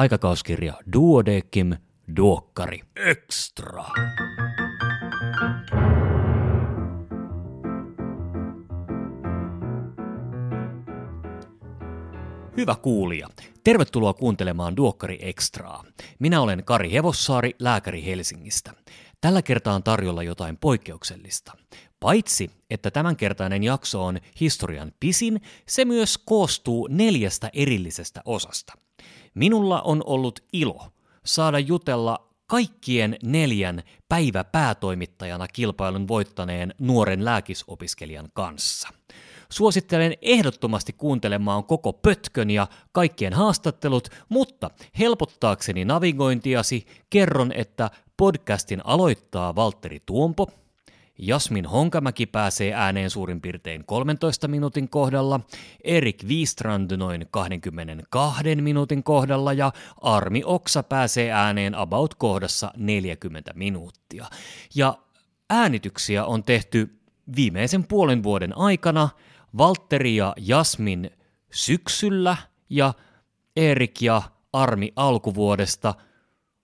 aikakauskirja Duodekim Duokkari Extra. Hyvä kuulija, tervetuloa kuuntelemaan Duokkari Extraa. Minä olen Kari Hevossaari, lääkäri Helsingistä. Tällä kertaa on tarjolla jotain poikkeuksellista. Paitsi, että tämänkertainen jakso on historian pisin, se myös koostuu neljästä erillisestä osasta. Minulla on ollut ilo saada jutella kaikkien neljän päivä päätoimittajana kilpailun voittaneen nuoren lääkisopiskelijan kanssa. Suosittelen ehdottomasti kuuntelemaan koko pötkön ja kaikkien haastattelut, mutta helpottaakseni navigointiasi kerron, että podcastin aloittaa Valtteri Tuompo, Jasmin Honkamäki pääsee ääneen suurin piirtein 13 minuutin kohdalla, Erik Wistrand noin 22 minuutin kohdalla ja Armi Oksa pääsee ääneen about kohdassa 40 minuuttia. Ja äänityksiä on tehty viimeisen puolen vuoden aikana Valtteri ja Jasmin syksyllä ja Erik ja Armi alkuvuodesta.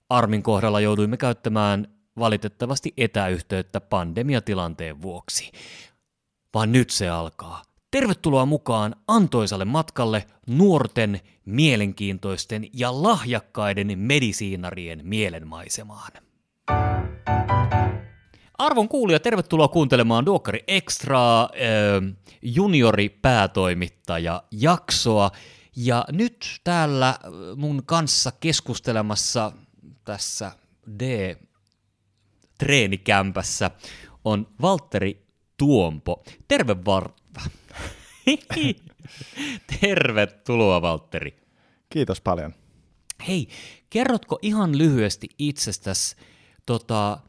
Armin kohdalla jouduimme käyttämään valitettavasti etäyhteyttä pandemiatilanteen vuoksi. Vaan nyt se alkaa. Tervetuloa mukaan antoisalle matkalle nuorten, mielenkiintoisten ja lahjakkaiden medisiinarien mielenmaisemaan. Arvon kuulija, tervetuloa kuuntelemaan Duokkari Extraa äh, juniori päätoimittaja jaksoa. Ja nyt täällä mun kanssa keskustelemassa tässä D treenikämpässä on Valtteri Tuompo. Terve Var... Tervetuloa Valtteri. Kiitos paljon. Hei, kerrotko ihan lyhyesti itsestäsi, tota,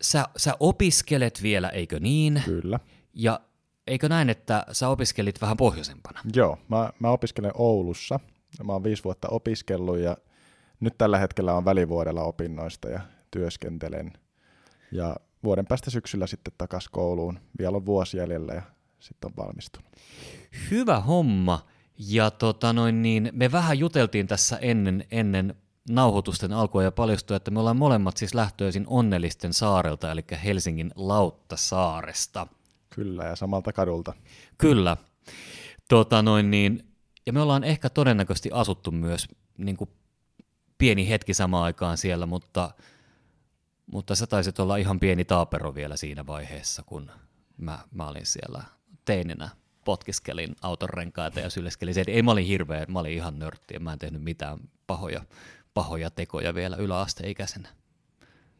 sä, sä opiskelet vielä, eikö niin? Kyllä. Ja eikö näin, että sä opiskelit vähän pohjoisempana? Joo, mä, mä opiskelen Oulussa. Mä oon viisi vuotta opiskellut ja nyt tällä hetkellä on välivuodella opinnoista ja työskentelen – ja vuoden päästä syksyllä sitten takaisin kouluun. Vielä on vuosi jäljellä ja sitten on valmistunut. Hyvä homma. Ja tota noin niin, me vähän juteltiin tässä ennen, ennen nauhoitusten alkua ja paljastui, että me ollaan molemmat siis lähtöisin onnellisten saarelta, eli Helsingin Lauttasaaresta. Kyllä, ja samalta kadulta. Kyllä. Tota noin niin, ja me ollaan ehkä todennäköisesti asuttu myös niin kuin pieni hetki samaan aikaan siellä, mutta mutta sä taisit olla ihan pieni taapero vielä siinä vaiheessa, kun mä, mä olin siellä teininä potkiskelin auton renkaita ja syleskelin se, ei mä olin hirveä, mä olin ihan nörtti ja mä en tehnyt mitään pahoja, pahoja tekoja vielä yläasteikäisenä.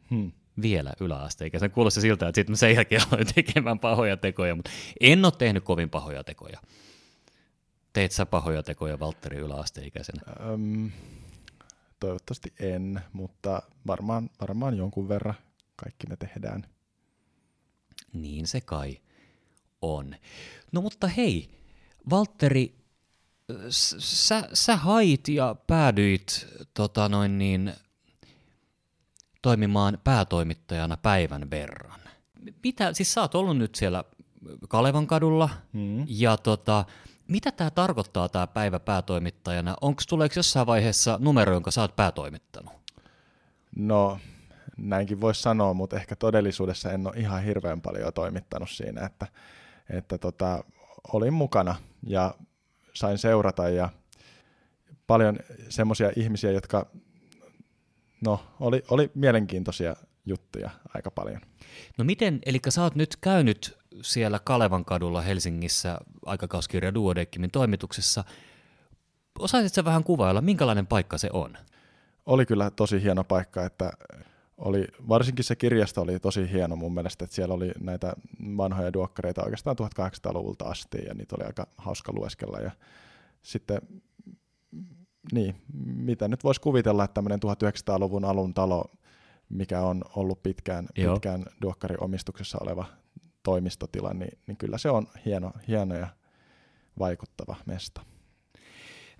Hmm. Vielä yläasteikäisenä. Kuulosti siltä, että sitten mä sen jälkeen aloin tekemään pahoja tekoja, mutta en ole tehnyt kovin pahoja tekoja. Teit sä pahoja tekoja Valtteri yläasteikäisenä? Um, Toivottavasti en, mutta varmaan, varmaan jonkun verran kaikki me tehdään. Niin se kai on. No mutta hei, Valtteri, sä, sä hait ja päädyit tota noin niin, toimimaan päätoimittajana päivän verran. Mitä, siis sä oot ollut nyt siellä Kalevan kadulla mm. ja tota, mitä tämä tarkoittaa tämä päivä päätoimittajana? Onko tuleeko jossain vaiheessa numero, jonka sä oot päätoimittanut? No, näinkin voisi sanoa, mutta ehkä todellisuudessa en ole ihan hirveän paljon toimittanut siinä, että, että tota, olin mukana ja sain seurata ja paljon semmoisia ihmisiä, jotka no, oli, oli mielenkiintoisia juttuja aika paljon. No miten, eli sä oot nyt käynyt siellä Kalevan kadulla Helsingissä aikakauskirja Duodeckimin toimituksessa. Osaisitko vähän kuvailla, minkälainen paikka se on? Oli kyllä tosi hieno paikka, että oli, varsinkin se kirjasto oli tosi hieno mun mielestä, että siellä oli näitä vanhoja duokkareita oikeastaan 1800-luvulta asti ja niitä oli aika hauska lueskella ja sitten niin, mitä nyt voisi kuvitella, että tämmöinen 1900-luvun alun talo, mikä on ollut pitkään, pitkään duokkarin omistuksessa oleva toimistotila, niin, niin kyllä se on hieno, hieno ja vaikuttava mesta.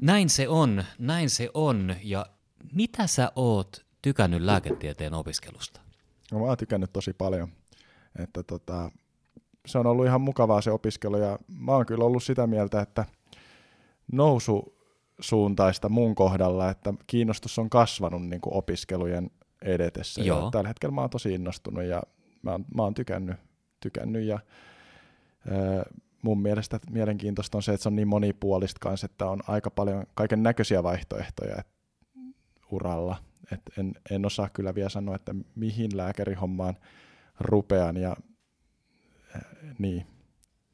Näin se on, näin se on. Ja mitä sä oot tykännyt lääketieteen opiskelusta? No, mä oon tykännyt tosi paljon. Että tota, se on ollut ihan mukavaa se opiskelu ja mä oon kyllä ollut sitä mieltä, että nousu suuntaista mun kohdalla, että kiinnostus on kasvanut niin kuin opiskelujen edetessä. Joo. Ja tällä hetkellä mä oon tosi innostunut ja mä oon, mä oon tykännyt, tykännyt ja mun mielestä mielenkiintoista on se, että se on niin monipuolista kanssa, että on aika paljon kaiken näköisiä vaihtoehtoja uralla. Et en, en osaa kyllä vielä sanoa, että mihin lääkärihommaan rupean ja niin,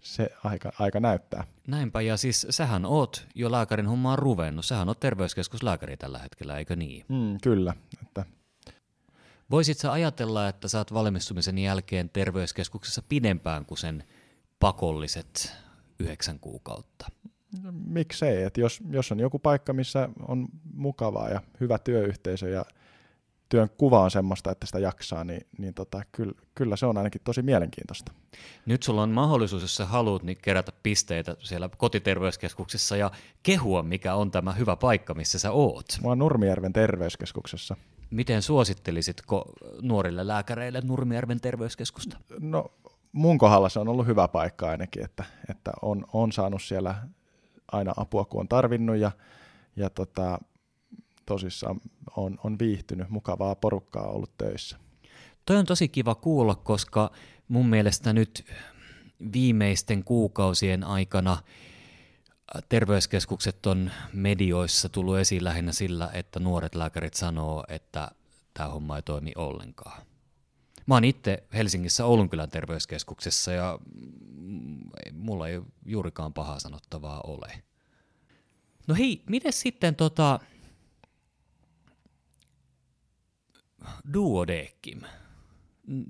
se aika, aika näyttää. Näinpä, ja siis sähän oot jo lääkärin hommaan ruvennut. Sähän oot terveyskeskuslääkäri tällä hetkellä, eikö niin? Mm, kyllä. Voisit sä ajatella, että saat valmistumisen jälkeen terveyskeskuksessa pidempään kuin sen pakolliset yhdeksän kuukautta? No, miksei, että jos, jos on joku paikka, missä on mukavaa ja hyvä työyhteisö ja työn kuva on semmoista, että sitä jaksaa, niin, niin tota, kyllä, kyllä se on ainakin tosi mielenkiintoista. Nyt sulla on mahdollisuus, jos sä haluat, niin kerätä pisteitä siellä kotiterveyskeskuksessa ja kehua, mikä on tämä hyvä paikka, missä sä oot. Mä oon Nurmijärven terveyskeskuksessa. Miten suosittelisitko nuorille lääkäreille Nurmijärven terveyskeskusta? No mun kohdalla se on ollut hyvä paikka ainakin, että, että on, on saanut siellä aina apua, kun on tarvinnut ja, ja tota, tosissaan on, on viihtynyt, mukavaa porukkaa ollut töissä. Toi on tosi kiva kuulla, koska mun mielestä nyt viimeisten kuukausien aikana terveyskeskukset on medioissa tullut esiin lähinnä sillä, että nuoret lääkärit sanoo, että tämä homma ei toimi ollenkaan. Mä oon itse Helsingissä Oulunkylän terveyskeskuksessa ja mulla ei juurikaan pahaa sanottavaa ole. No hei, miten sitten tota... Duodeckim,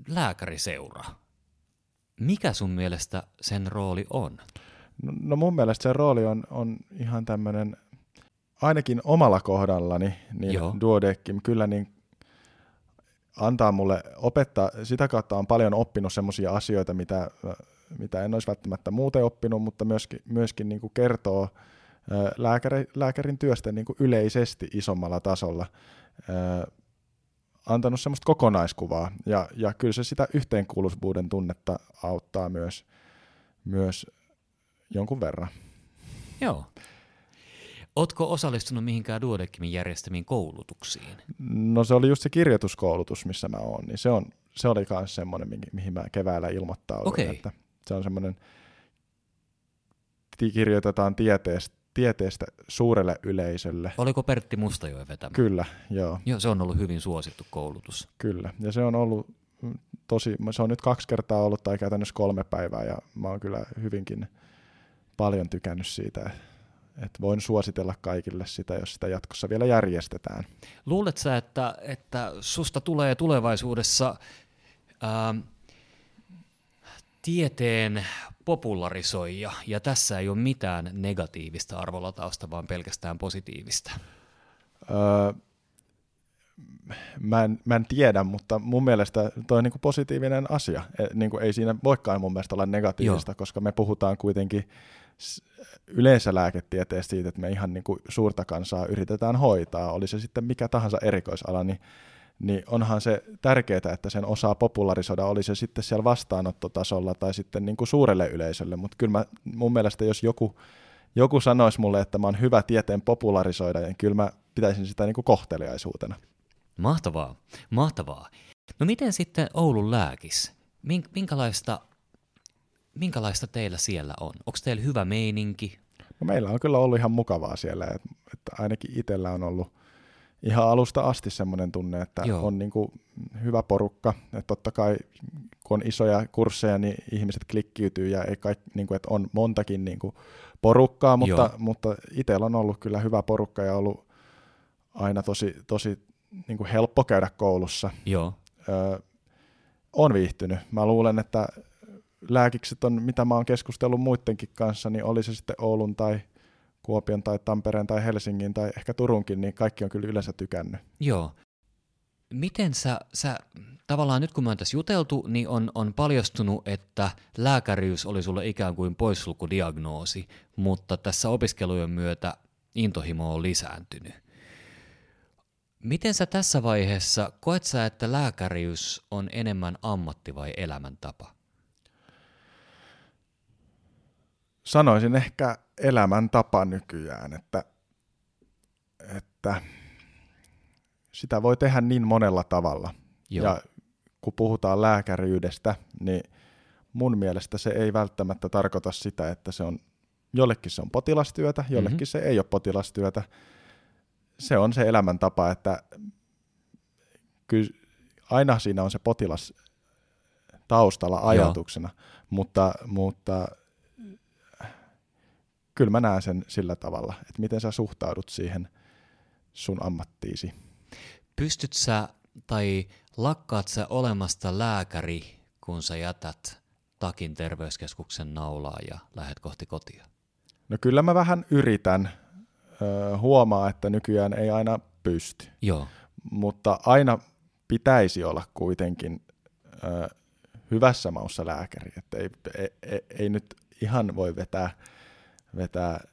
lääkäriseura. Mikä sun mielestä sen rooli on? No, no mun mielestä se rooli on, on ihan tämmöinen, ainakin omalla kohdallani, niin Joo. Duodeckim kyllä niin antaa mulle opettaa, sitä kautta on paljon oppinut semmoisia asioita, mitä, mitä en olisi välttämättä muuten oppinut, mutta myöskin, myöskin niin kuin kertoo lääkäri, lääkärin työstä niin kuin yleisesti isommalla tasolla. Antanut semmoista kokonaiskuvaa, ja, ja kyllä se sitä yhteenkuuluvuuden tunnetta auttaa myös, myös jonkun verran. Joo. Oletko osallistunut mihinkään Duodeckimin järjestämiin koulutuksiin? No se oli just se kirjoituskoulutus, missä mä oon, niin se, on, se oli myös semmoinen, mihin, mihin mä keväällä ilmoittauduin. Okay. Että se on semmoinen, kirjoitetaan tieteestä, tieteestä suurelle yleisölle. Oliko Pertti Mustajoen vetämä? Kyllä, joo. Joo, se on ollut hyvin suosittu koulutus. Kyllä, ja se on ollut tosi, se on nyt kaksi kertaa ollut tai käytännössä kolme päivää, ja mä oon kyllä hyvinkin paljon tykännyt siitä, että voin suositella kaikille sitä, jos sitä jatkossa vielä järjestetään. Luulet sä, että, että susta tulee tulevaisuudessa ää, tieteen popularisoija, ja tässä ei ole mitään negatiivista arvolatausta, vaan pelkästään positiivista? Öö, mä, en, mä en tiedä, mutta mun mielestä toi on niin positiivinen asia. E, niin kuin ei siinä voikaan mun mielestä olla negatiivista, Joo. koska me puhutaan kuitenkin yleensä lääketieteestä siitä, että me ihan niin kuin suurta kansaa yritetään hoitaa, oli se sitten mikä tahansa erikoisala, niin, niin onhan se tärkeää, että sen osaa popularisoida, oli se sitten siellä vastaanottotasolla tai sitten niin kuin suurelle yleisölle, mutta kyllä mä, mun mielestä jos joku, joku sanoisi mulle, että mä oon hyvä tieteen popularisoida, niin kyllä mä pitäisin sitä niin kuin kohteliaisuutena. Mahtavaa, mahtavaa. No miten sitten Oulun lääkis? Minkälaista minkälaista teillä siellä on? Onko teillä hyvä meininki? No meillä on kyllä ollut ihan mukavaa siellä, että, että ainakin itsellä on ollut ihan alusta asti semmoinen tunne, että Joo. on niin kuin hyvä porukka. Että totta kai kun on isoja kursseja, niin ihmiset klikkiytyy ja ei kaikki, niin kuin, että on montakin niin kuin porukkaa, mutta, mutta itsellä on ollut kyllä hyvä porukka ja ollut aina tosi, tosi niin kuin helppo käydä koulussa. Joo. Öö, on viihtynyt. Mä luulen, että lääkikset on, mitä mä oon keskustellut muidenkin kanssa, niin oli se sitten Oulun tai Kuopion tai Tampereen tai Helsingin tai ehkä Turunkin, niin kaikki on kyllä yleensä tykännyt. Joo. Miten sä, sä tavallaan nyt kun me on tässä juteltu, niin on, on paljastunut, että lääkäriys oli sulle ikään kuin poissulkudiagnoosi, mutta tässä opiskelujen myötä intohimo on lisääntynyt. Miten sä tässä vaiheessa, koet sä, että lääkäriys on enemmän ammatti vai elämäntapa? Sanoisin ehkä elämäntapa nykyään, että että sitä voi tehdä niin monella tavalla. Joo. Ja kun puhutaan lääkäriydestä, niin mun mielestä se ei välttämättä tarkoita sitä, että se on, jollekin se on potilastyötä, jollekin mm-hmm. se ei ole potilastyötä. Se on se elämäntapa, että kyllä aina siinä on se potilas taustalla ajatuksena, mutta, mutta kyllä mä näen sen sillä tavalla, että miten sä suhtaudut siihen sun ammattiisi. Pystyt sä tai lakkaat sä olemasta lääkäri, kun sä jätät takin terveyskeskuksen naulaa ja lähdet kohti kotia? No kyllä mä vähän yritän. Öö, huomaa, että nykyään ei aina pysty. Joo. Mutta aina pitäisi olla kuitenkin öö, hyvässä maussa lääkäri. Että ei, ei, ei, ei nyt ihan voi vetää, vetää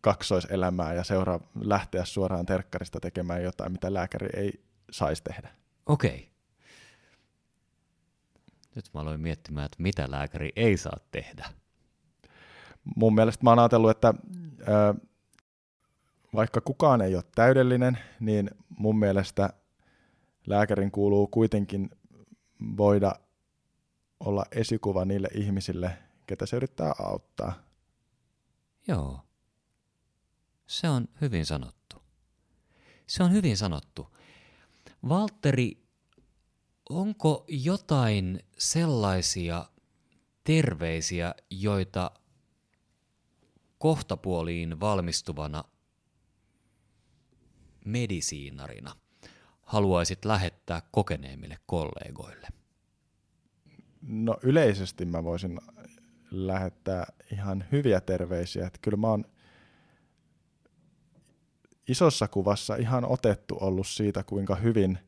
kaksoiselämää ja seuraa, lähteä suoraan terkkarista tekemään jotain, mitä lääkäri ei saisi tehdä. Okei. Nyt mä aloin miettimään, että mitä lääkäri ei saa tehdä. Mun mielestä mä oon ajatellut, että ö, vaikka kukaan ei ole täydellinen, niin mun mielestä lääkärin kuuluu kuitenkin voida olla esikuva niille ihmisille, ketä se yrittää auttaa. Joo. Se on hyvin sanottu. Se on hyvin sanottu. Valtteri, onko jotain sellaisia terveisiä, joita kohtapuoliin valmistuvana medisiinarina haluaisit lähettää kokeneemmille kollegoille? No yleisesti mä voisin lähettää ihan hyviä terveisiä. Että kyllä mä oon isossa kuvassa ihan otettu ollut siitä, kuinka hyvin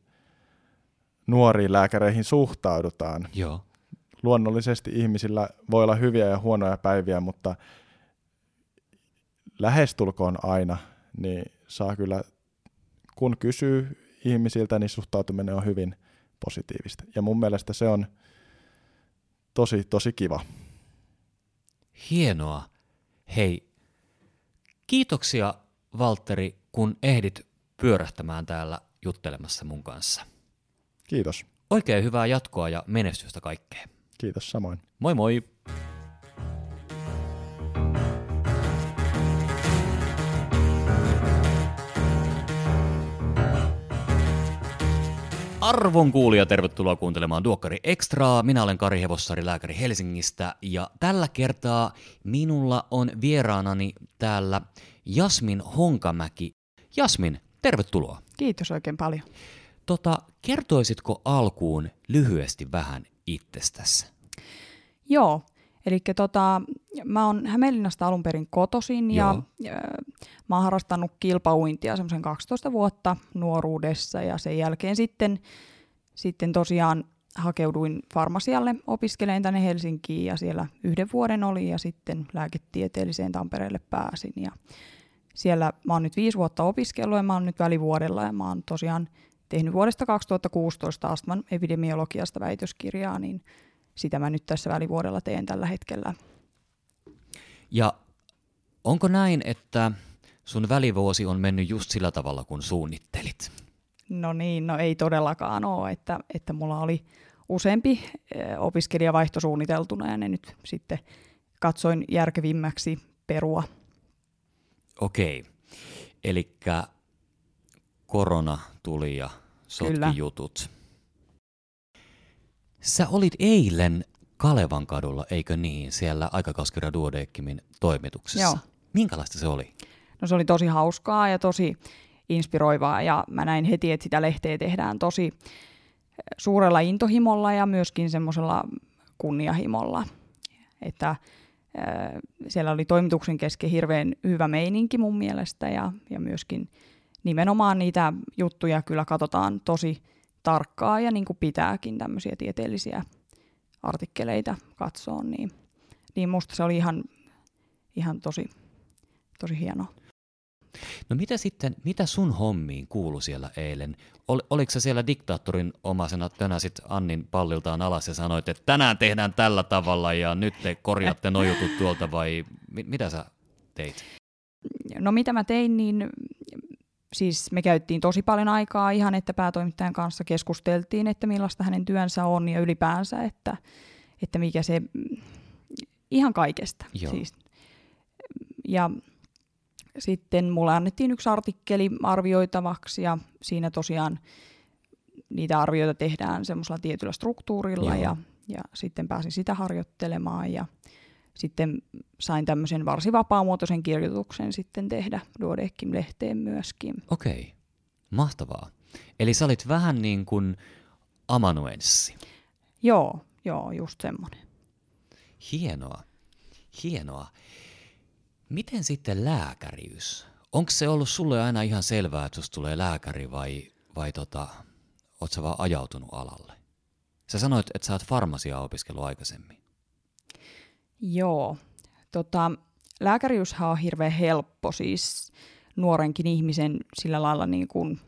nuoriin lääkäreihin suhtaudutaan. Joo. Luonnollisesti ihmisillä voi olla hyviä ja huonoja päiviä, mutta lähestulkoon aina niin saa kyllä, kun kysyy ihmisiltä, niin suhtautuminen on hyvin positiivista. Ja mun mielestä se on tosi, tosi kiva. Hienoa. Hei, kiitoksia Valtteri, kun ehdit pyörähtämään täällä juttelemassa mun kanssa. Kiitos. Oikein hyvää jatkoa ja menestystä kaikkeen. Kiitos samoin. Moi moi! Arvon kuulija, tervetuloa kuuntelemaan Duokkari Extraa. Minä olen Kari Hevossari, lääkäri Helsingistä, ja tällä kertaa minulla on vieraanani täällä Jasmin Honkamäki. Jasmin, tervetuloa. Kiitos oikein paljon. Tota, kertoisitko alkuun lyhyesti vähän itsestäsi? Joo, eli tota, mä oon Hämeenlinnasta alun perin kotosin ja Joo. äh, mä oon harrastanut kilpauintia semmoisen 12 vuotta nuoruudessa ja sen jälkeen sitten, sitten tosiaan hakeuduin farmasialle opiskeleen tänne Helsinkiin ja siellä yhden vuoden oli ja sitten lääketieteelliseen Tampereelle pääsin ja siellä mä oon nyt viisi vuotta opiskellut ja mä oon nyt välivuodella ja mä oon tosiaan tehnyt vuodesta 2016 astman epidemiologiasta väitöskirjaa, niin sitä mä nyt tässä välivuodella teen tällä hetkellä. Ja onko näin, että sun välivuosi on mennyt just sillä tavalla, kun suunnittelit? No niin, no ei todellakaan ole, että, että mulla oli useampi eh, opiskelijavaihto suunniteltuna ja ne nyt sitten katsoin järkevimmäksi perua. Okei. Eli korona tuli ja sotki Kyllä. jutut. Sä olit eilen Kalevan kadulla, eikö niin, siellä aikakauskirja Duodeckimin toimituksessa. Joo. Minkälaista se oli? No se oli tosi hauskaa ja tosi inspiroivaa ja mä näin heti, että sitä lehteä tehdään tosi eh, suurella intohimolla ja myöskin semmoisella kunniahimolla. Että eh, siellä oli toimituksen kesken hirveän hyvä meininki mun mielestä ja, ja myöskin nimenomaan niitä juttuja kyllä katsotaan tosi tarkkaa ja niin kuin pitääkin tämmöisiä tieteellisiä artikkeleita katsoa, niin, niin musta se oli ihan, ihan tosi, tosi hienoa. No mitä sitten, mitä sun hommiin kuulu siellä eilen? Ol, oliko sä siellä diktaattorin omasena tönäsit Annin palliltaan alas ja sanoit, että tänään tehdään tällä tavalla ja nyt te korjaatte nuo jutut tuolta vai mi, mitä sä teit? No mitä mä tein, niin siis me käyttiin tosi paljon aikaa ihan, että päätoimittajan kanssa keskusteltiin, että millaista hänen työnsä on ja ylipäänsä, että, että mikä se, ihan kaikesta. Joo. Siis. Ja sitten mulle annettiin yksi artikkeli arvioitavaksi ja siinä tosiaan niitä arvioita tehdään semmoisella tietyllä struktuurilla Joo. ja, ja sitten pääsin sitä harjoittelemaan ja sitten sain tämmöisen varsin vapaamuotoisen kirjoituksen sitten tehdä Duodeckim-lehteen myöskin. Okei, mahtavaa. Eli sä olit vähän niin kuin amanuenssi. Joo, joo, just semmoinen. Hienoa, hienoa. Miten sitten lääkäriys? Onko se ollut sulle aina ihan selvää, että susta tulee lääkäri vai, vai tota, oot sä vaan ajautunut alalle? Sä sanoit, että sä oot farmasiaa opiskellut aikaisemmin. Joo, tota, lääkäriyshän on hirveän helppo siis nuorenkin ihmisen sillä lailla niin kuin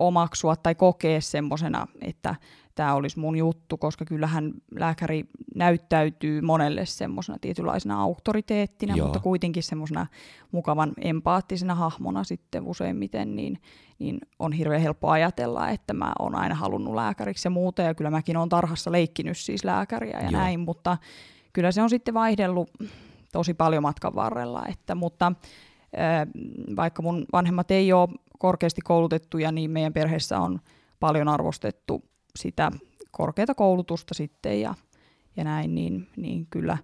omaksua tai kokea semmoisena, että tämä olisi mun juttu, koska kyllähän lääkäri näyttäytyy monelle semmoisena tietynlaisena auktoriteettina, Joo. mutta kuitenkin semmoisena mukavan empaattisena hahmona sitten useimmiten, niin, niin on hirveän helppo ajatella, että mä oon aina halunnut lääkäriksi ja muuta, ja kyllä mäkin oon tarhassa leikkinyt siis lääkäriä ja Joo. näin, mutta kyllä se on sitten vaihdellut tosi paljon matkan varrella, että, mutta vaikka mun vanhemmat ei ole korkeasti koulutettuja, niin meidän perheessä on paljon arvostettu sitä korkeata koulutusta sitten ja, ja näin, niin, niin kyllä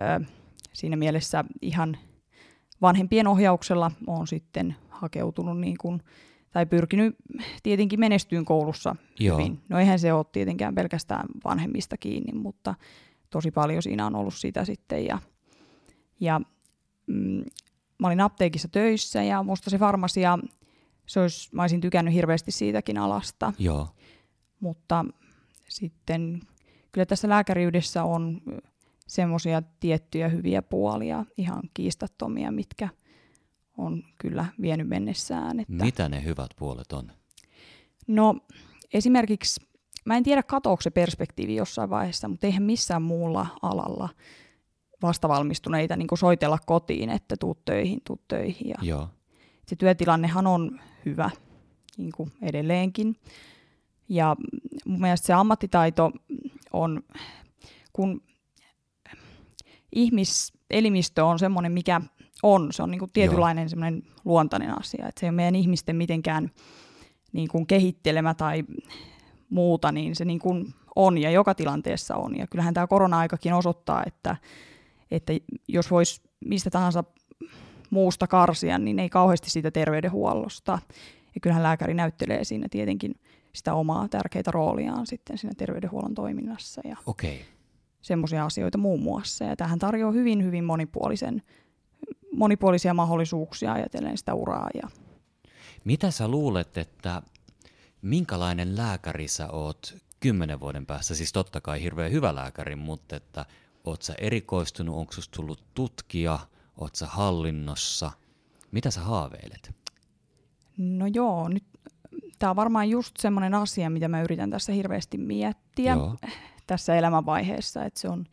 ää, siinä mielessä ihan vanhempien ohjauksella on sitten hakeutunut niin kuin, tai pyrkinyt tietenkin menestyyn koulussa Joo. hyvin. No eihän se ole tietenkään pelkästään vanhemmista kiinni, mutta tosi paljon siinä on ollut sitä sitten. Ja, ja mm, mä olin apteekissa töissä ja musta se farmasia, se olisi, mä olisin tykännyt hirveästi siitäkin alasta, Joo, mutta sitten kyllä tässä lääkäriydessä on semmoisia tiettyjä hyviä puolia, ihan kiistattomia, mitkä on kyllä vienyt mennessään. Että mitä ne hyvät puolet on? No esimerkiksi, mä en tiedä katoako se perspektiivi jossain vaiheessa, mutta eihän missään muulla alalla vastavalmistuneita niin soitella kotiin, että tuu töihin, tuu töihin. Ja Joo, se työtilannehan on hyvä niin kuin edelleenkin. Ja mun mielestä se ammattitaito on, kun ihmiselimistö on semmoinen, mikä on, se on niin kuin tietynlainen semmoinen luontainen asia, että se ei ole meidän ihmisten mitenkään niin kuin kehittelemä tai muuta, niin se niin kuin on ja joka tilanteessa on. Ja kyllähän tämä korona-aikakin osoittaa, että, että jos voisi mistä tahansa muusta karsia, niin ei kauheasti siitä terveydenhuollosta. Ja kyllähän lääkäri näyttelee siinä tietenkin sitä omaa tärkeää rooliaan sitten siinä terveydenhuollon toiminnassa ja okei. semmoisia asioita muun muassa. Ja tähän tarjoaa hyvin, hyvin monipuolisen, monipuolisia mahdollisuuksia ajatellen sitä uraa. Ja Mitä sä luulet, että minkälainen lääkäri sä oot kymmenen vuoden päästä? Siis totta kai hirveän hyvä lääkäri, mutta että oot sä erikoistunut, onko susta tullut tutkija, oot sä hallinnossa? Mitä sä haaveilet? no joo, nyt tämä on varmaan just semmoinen asia, mitä mä yritän tässä hirveästi miettiä. Joo, tässä elämänvaiheessa, että se on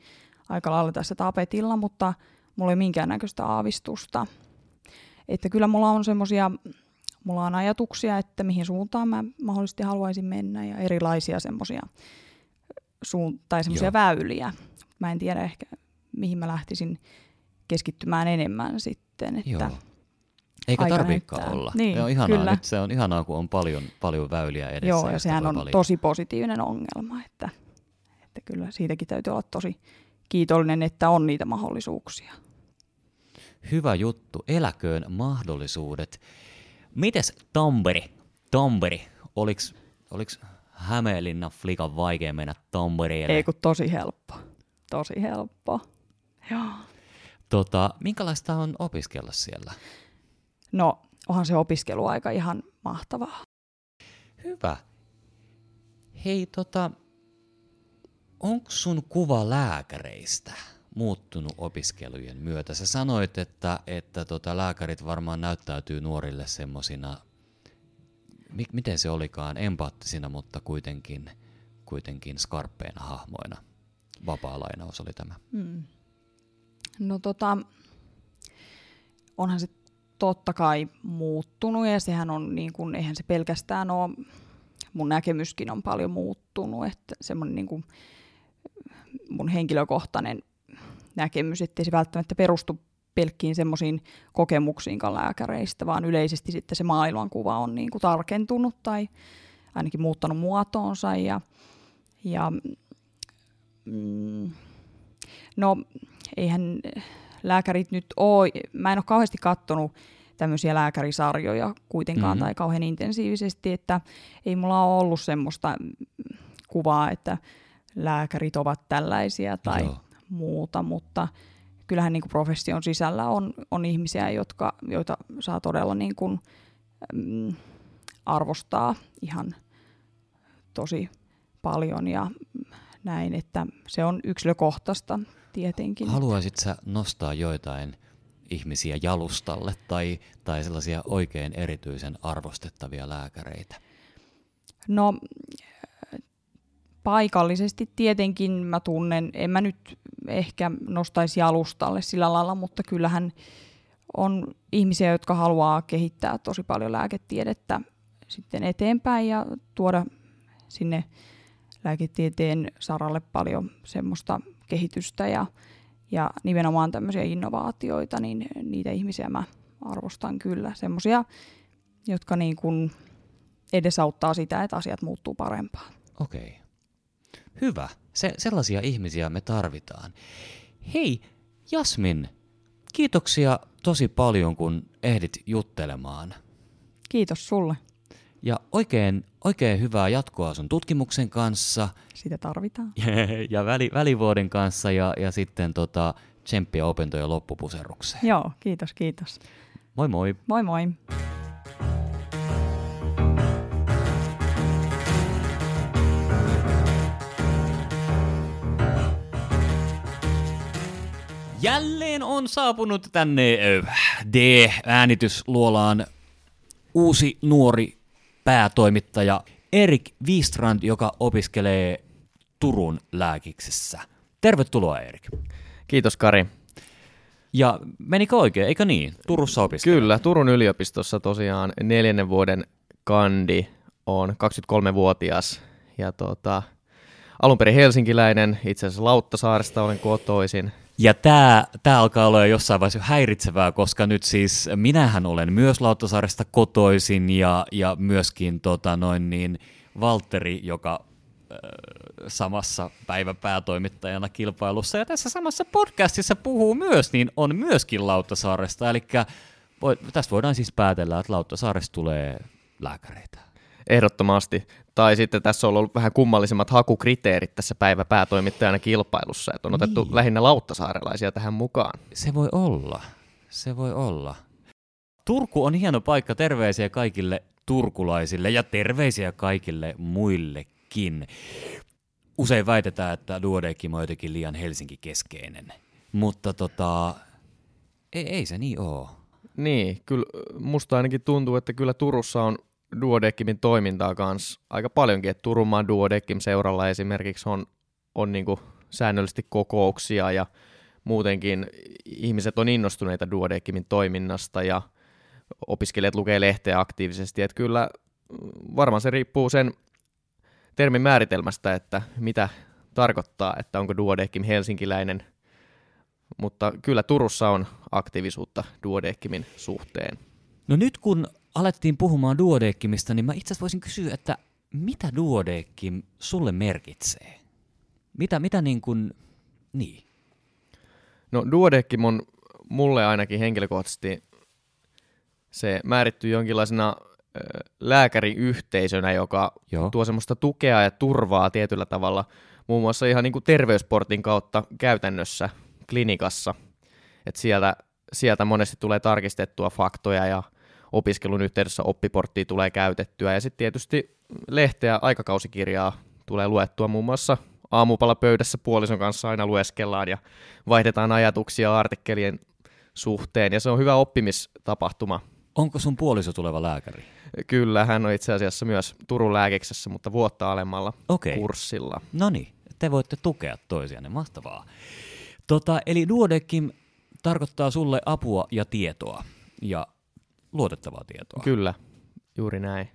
aika lailla tässä tapetilla, mutta mulla ei minkäännäköistä aavistusta. Että kyllä mulla on semmoisia, mulla on ajatuksia, että mihin suuntaan mä mahdollisesti haluaisin mennä ja erilaisia semmoisia suun, tai semmoisia Joo. väyliä. Mä en tiedä ehkä, mihin mä lähtisin keskittymään enemmän sitten. Että joo. Eikä näyttää. olla. Niin, on ihanaa, kyllä. Nyt se on ihanaa, kun on paljon, paljon väyliä edessä. Joo, ja sehän on valita. tosi positiivinen ongelma, että, että kyllä siitäkin täytyy olla tosi kiitollinen, että on niitä mahdollisuuksia. Hyvä juttu, eläköön mahdollisuudet. Mites Tampere? Tampere, oliks, oliks Hämeenlinnan flikan vaikea mennä Tampereelle? Ei kun tosi helppo. Tosi helppo. Joo. Tota, minkälaista on opiskella siellä? No, onhan se opiskeluaika ihan mahtavaa. Hyvä. Hei, tota, onko sun kuva lääkäreistä muuttunut opiskelujen myötä? Sä sanoit, että, että tota, lääkärit varmaan näyttäytyy nuorille semmosina, mi- miten se olikaan, empaattisina, mutta kuitenkin, kuitenkin skarppeina hahmoina. Vapaa-lainaus oli tämä. Mm. No tota, onhan se totta kai muuttunut ja sehän on niin kuin, eihän se pelkästään ole, mun näkemyskin on paljon muuttunut, että semmoinen niin kuin mun henkilökohtainen näkemys, ettei se välttämättä perustu pelkkiin semmoisiin kokemuksiin lääkäreistä, vaan yleisesti sitten se maailmankuva on niin kuin tarkentunut tai ainakin muuttanut muotoonsa ja, ja mm, no eihän lääkärit nyt ole, mä en ole kauheasti katsonut tämmöisiä lääkärisarjoja kuitenkaan mm-hmm. tai kauhean intensiivisesti, että ei mulla ole ollut semmoista kuvaa, että lääkärit ovat tällaisia tai Joo. muuta, mutta kyllähän niin kuin profession sisällä on, on ihmisiä, jotka, joita saa todella niin kuin, mm, arvostaa ihan tosi paljon ja näin, että se on yksilökohtaista tietenkin. Haluaisit sä nostaa joitain ihmisiä jalustalle tai, tai sellaisia oikein erityisen arvostettavia lääkäreitä? No paikallisesti tietenkin mä tunnen, en mä nyt ehkä nostaisi jalustalle sillä lailla, mutta kyllähän on ihmisiä, jotka haluaa kehittää tosi paljon lääketiedettä sitten eteenpäin ja tuoda sinne lääketieteen saralle paljon semmoista kehitystä ja, ja nimenomaan tämmöisiä innovaatioita, niin niitä ihmisiä mä arvostan kyllä. Semmoisia, jotka niin kuin edesauttaa sitä, että asiat muuttuu parempaan. Okei. Okay. Hyvä. Se, sellaisia ihmisiä me tarvitaan. Hei, Jasmin, kiitoksia tosi paljon, kun ehdit juttelemaan. Kiitos sulle. Ja oikein, oikein hyvää jatkoa sun tutkimuksen kanssa. Sitä tarvitaan. ja väli, välivuoden kanssa ja, ja sitten tota, tsemppiä opintojen loppupuserrukseen. Joo, kiitos, kiitos. Moi moi. Moi moi. Jälleen on saapunut tänne D-äänitysluolaan uusi nuori päätoimittaja Erik Wistrand, joka opiskelee Turun lääkiksessä. Tervetuloa Erik. Kiitos Kari. Ja menikö oikein, eikö niin? Turussa opiskelee? Kyllä, Turun yliopistossa tosiaan neljännen vuoden kandi on 23-vuotias ja tota, alun perin helsinkiläinen, itse asiassa Lauttasaaresta olen kotoisin. Ja tämä, tämä alkaa olla jossain vaiheessa häiritsevää, koska nyt siis minähän olen myös Lauttasaaresta kotoisin ja, ja myöskin tota noin niin, Valtteri, joka äh, samassa päiväpäätoimittajana kilpailussa ja tässä samassa podcastissa puhuu myös, niin on myöskin Lauttasaaresta. Eli voi, tästä voidaan siis päätellä, että Lauttasaaresta tulee lääkäreitä. Ehdottomasti. Tai sitten tässä on ollut vähän kummallisemmat hakukriteerit tässä päivä päätoimittajana kilpailussa, että on otettu niin. lähinnä lauttasaarelaisia tähän mukaan. Se voi olla. Se voi olla. Turku on hieno paikka. Terveisiä kaikille turkulaisille ja terveisiä kaikille muillekin. Usein väitetään, että Duodekim on jotenkin liian Helsinki-keskeinen, mutta tota, ei, ei se niin ole. Niin, kyllä musta ainakin tuntuu, että kyllä Turussa on Duodeckimin toimintaa kanssa aika paljonkin, että Turunmaan Duodeckim seuralla esimerkiksi on, on niin kuin säännöllisesti kokouksia ja muutenkin ihmiset on innostuneita Duodeckimin toiminnasta ja opiskelijat lukee lehteä aktiivisesti, että kyllä varmaan se riippuu sen termin määritelmästä, että mitä tarkoittaa, että onko Duodeckim helsinkiläinen, mutta kyllä Turussa on aktiivisuutta Duodeckimin suhteen. No nyt kun alettiin puhumaan duodekkimista, niin mä itse asiassa voisin kysyä, että mitä duodekkim sulle merkitsee? Mitä, mitä niin kuin, niin? No duodekkim on mulle ainakin henkilökohtaisesti se määrittyy jonkinlaisena lääkäriyhteisönä, joka Joo. tuo semmoista tukea ja turvaa tietyllä tavalla, muun muassa ihan niin kuin terveysportin kautta käytännössä klinikassa. Et sieltä, sieltä monesti tulee tarkistettua faktoja ja opiskelun yhteydessä oppiporttia tulee käytettyä ja sitten tietysti lehteä, aikakausikirjaa tulee luettua muun muassa aamupalapöydässä puolison kanssa aina lueskellaan ja vaihdetaan ajatuksia artikkelien suhteen ja se on hyvä oppimistapahtuma. Onko sun puoliso tuleva lääkäri? Kyllä, hän on itse asiassa myös Turun lääkeksessä, mutta vuotta alemmalla okay. kurssilla. No niin, te voitte tukea toisianne, mahtavaa. Tota, eli Duodekim tarkoittaa sulle apua ja tietoa. Ja luotettavaa tietoa. Kyllä, juuri näin.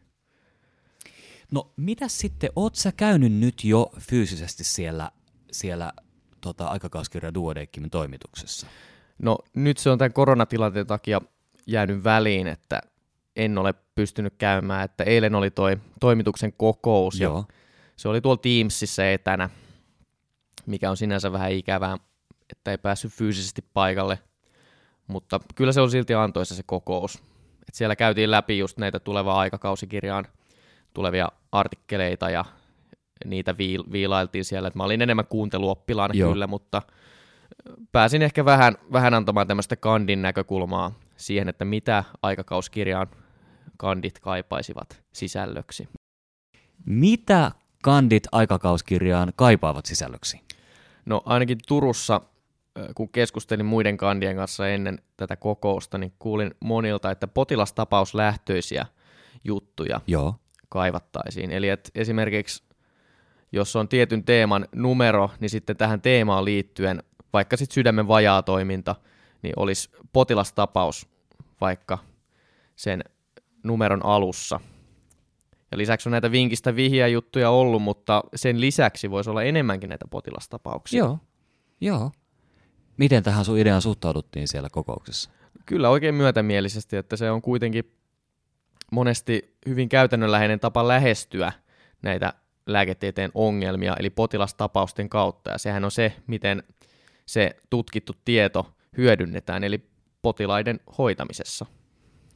No mitä sitten, oot sä käynyt nyt jo fyysisesti siellä, siellä tota, aikakauskirja Duodeckimin toimituksessa? No nyt se on tämän koronatilanteen takia jäänyt väliin, että en ole pystynyt käymään, että eilen oli toi toimituksen kokous Joo. ja se oli tuolla Teamsissa etänä, mikä on sinänsä vähän ikävää, että ei päässyt fyysisesti paikalle, mutta kyllä se on silti antoisa se kokous. Et siellä käytiin läpi just näitä tulevaa aikakausikirjaan tulevia artikkeleita ja niitä viil- viilailtiin siellä. Et mä olin enemmän kuunteluoppilaana Joo. kyllä, mutta pääsin ehkä vähän, vähän antamaan tämmöistä kandin näkökulmaa siihen, että mitä aikakauskirjaan kandit kaipaisivat sisällöksi. Mitä kandit aikakauskirjaan kaipaavat sisällöksi? No ainakin Turussa, kun keskustelin muiden kandien kanssa ennen tätä kokousta, niin kuulin monilta, että potilastapauslähtöisiä juttuja Joo. kaivattaisiin. Eli että esimerkiksi jos on tietyn teeman numero, niin sitten tähän teemaan liittyen, vaikka sitten sydämen vajaa toiminta, niin olisi potilastapaus vaikka sen numeron alussa. Ja lisäksi on näitä vinkistä vihjeä juttuja ollut, mutta sen lisäksi voisi olla enemmänkin näitä potilastapauksia. Joo. Joo. Miten tähän sun ideaan suhtauduttiin siellä kokouksessa? Kyllä oikein myötämielisesti, että se on kuitenkin monesti hyvin käytännönläheinen tapa lähestyä näitä lääketieteen ongelmia, eli potilastapausten kautta, ja sehän on se, miten se tutkittu tieto hyödynnetään, eli potilaiden hoitamisessa.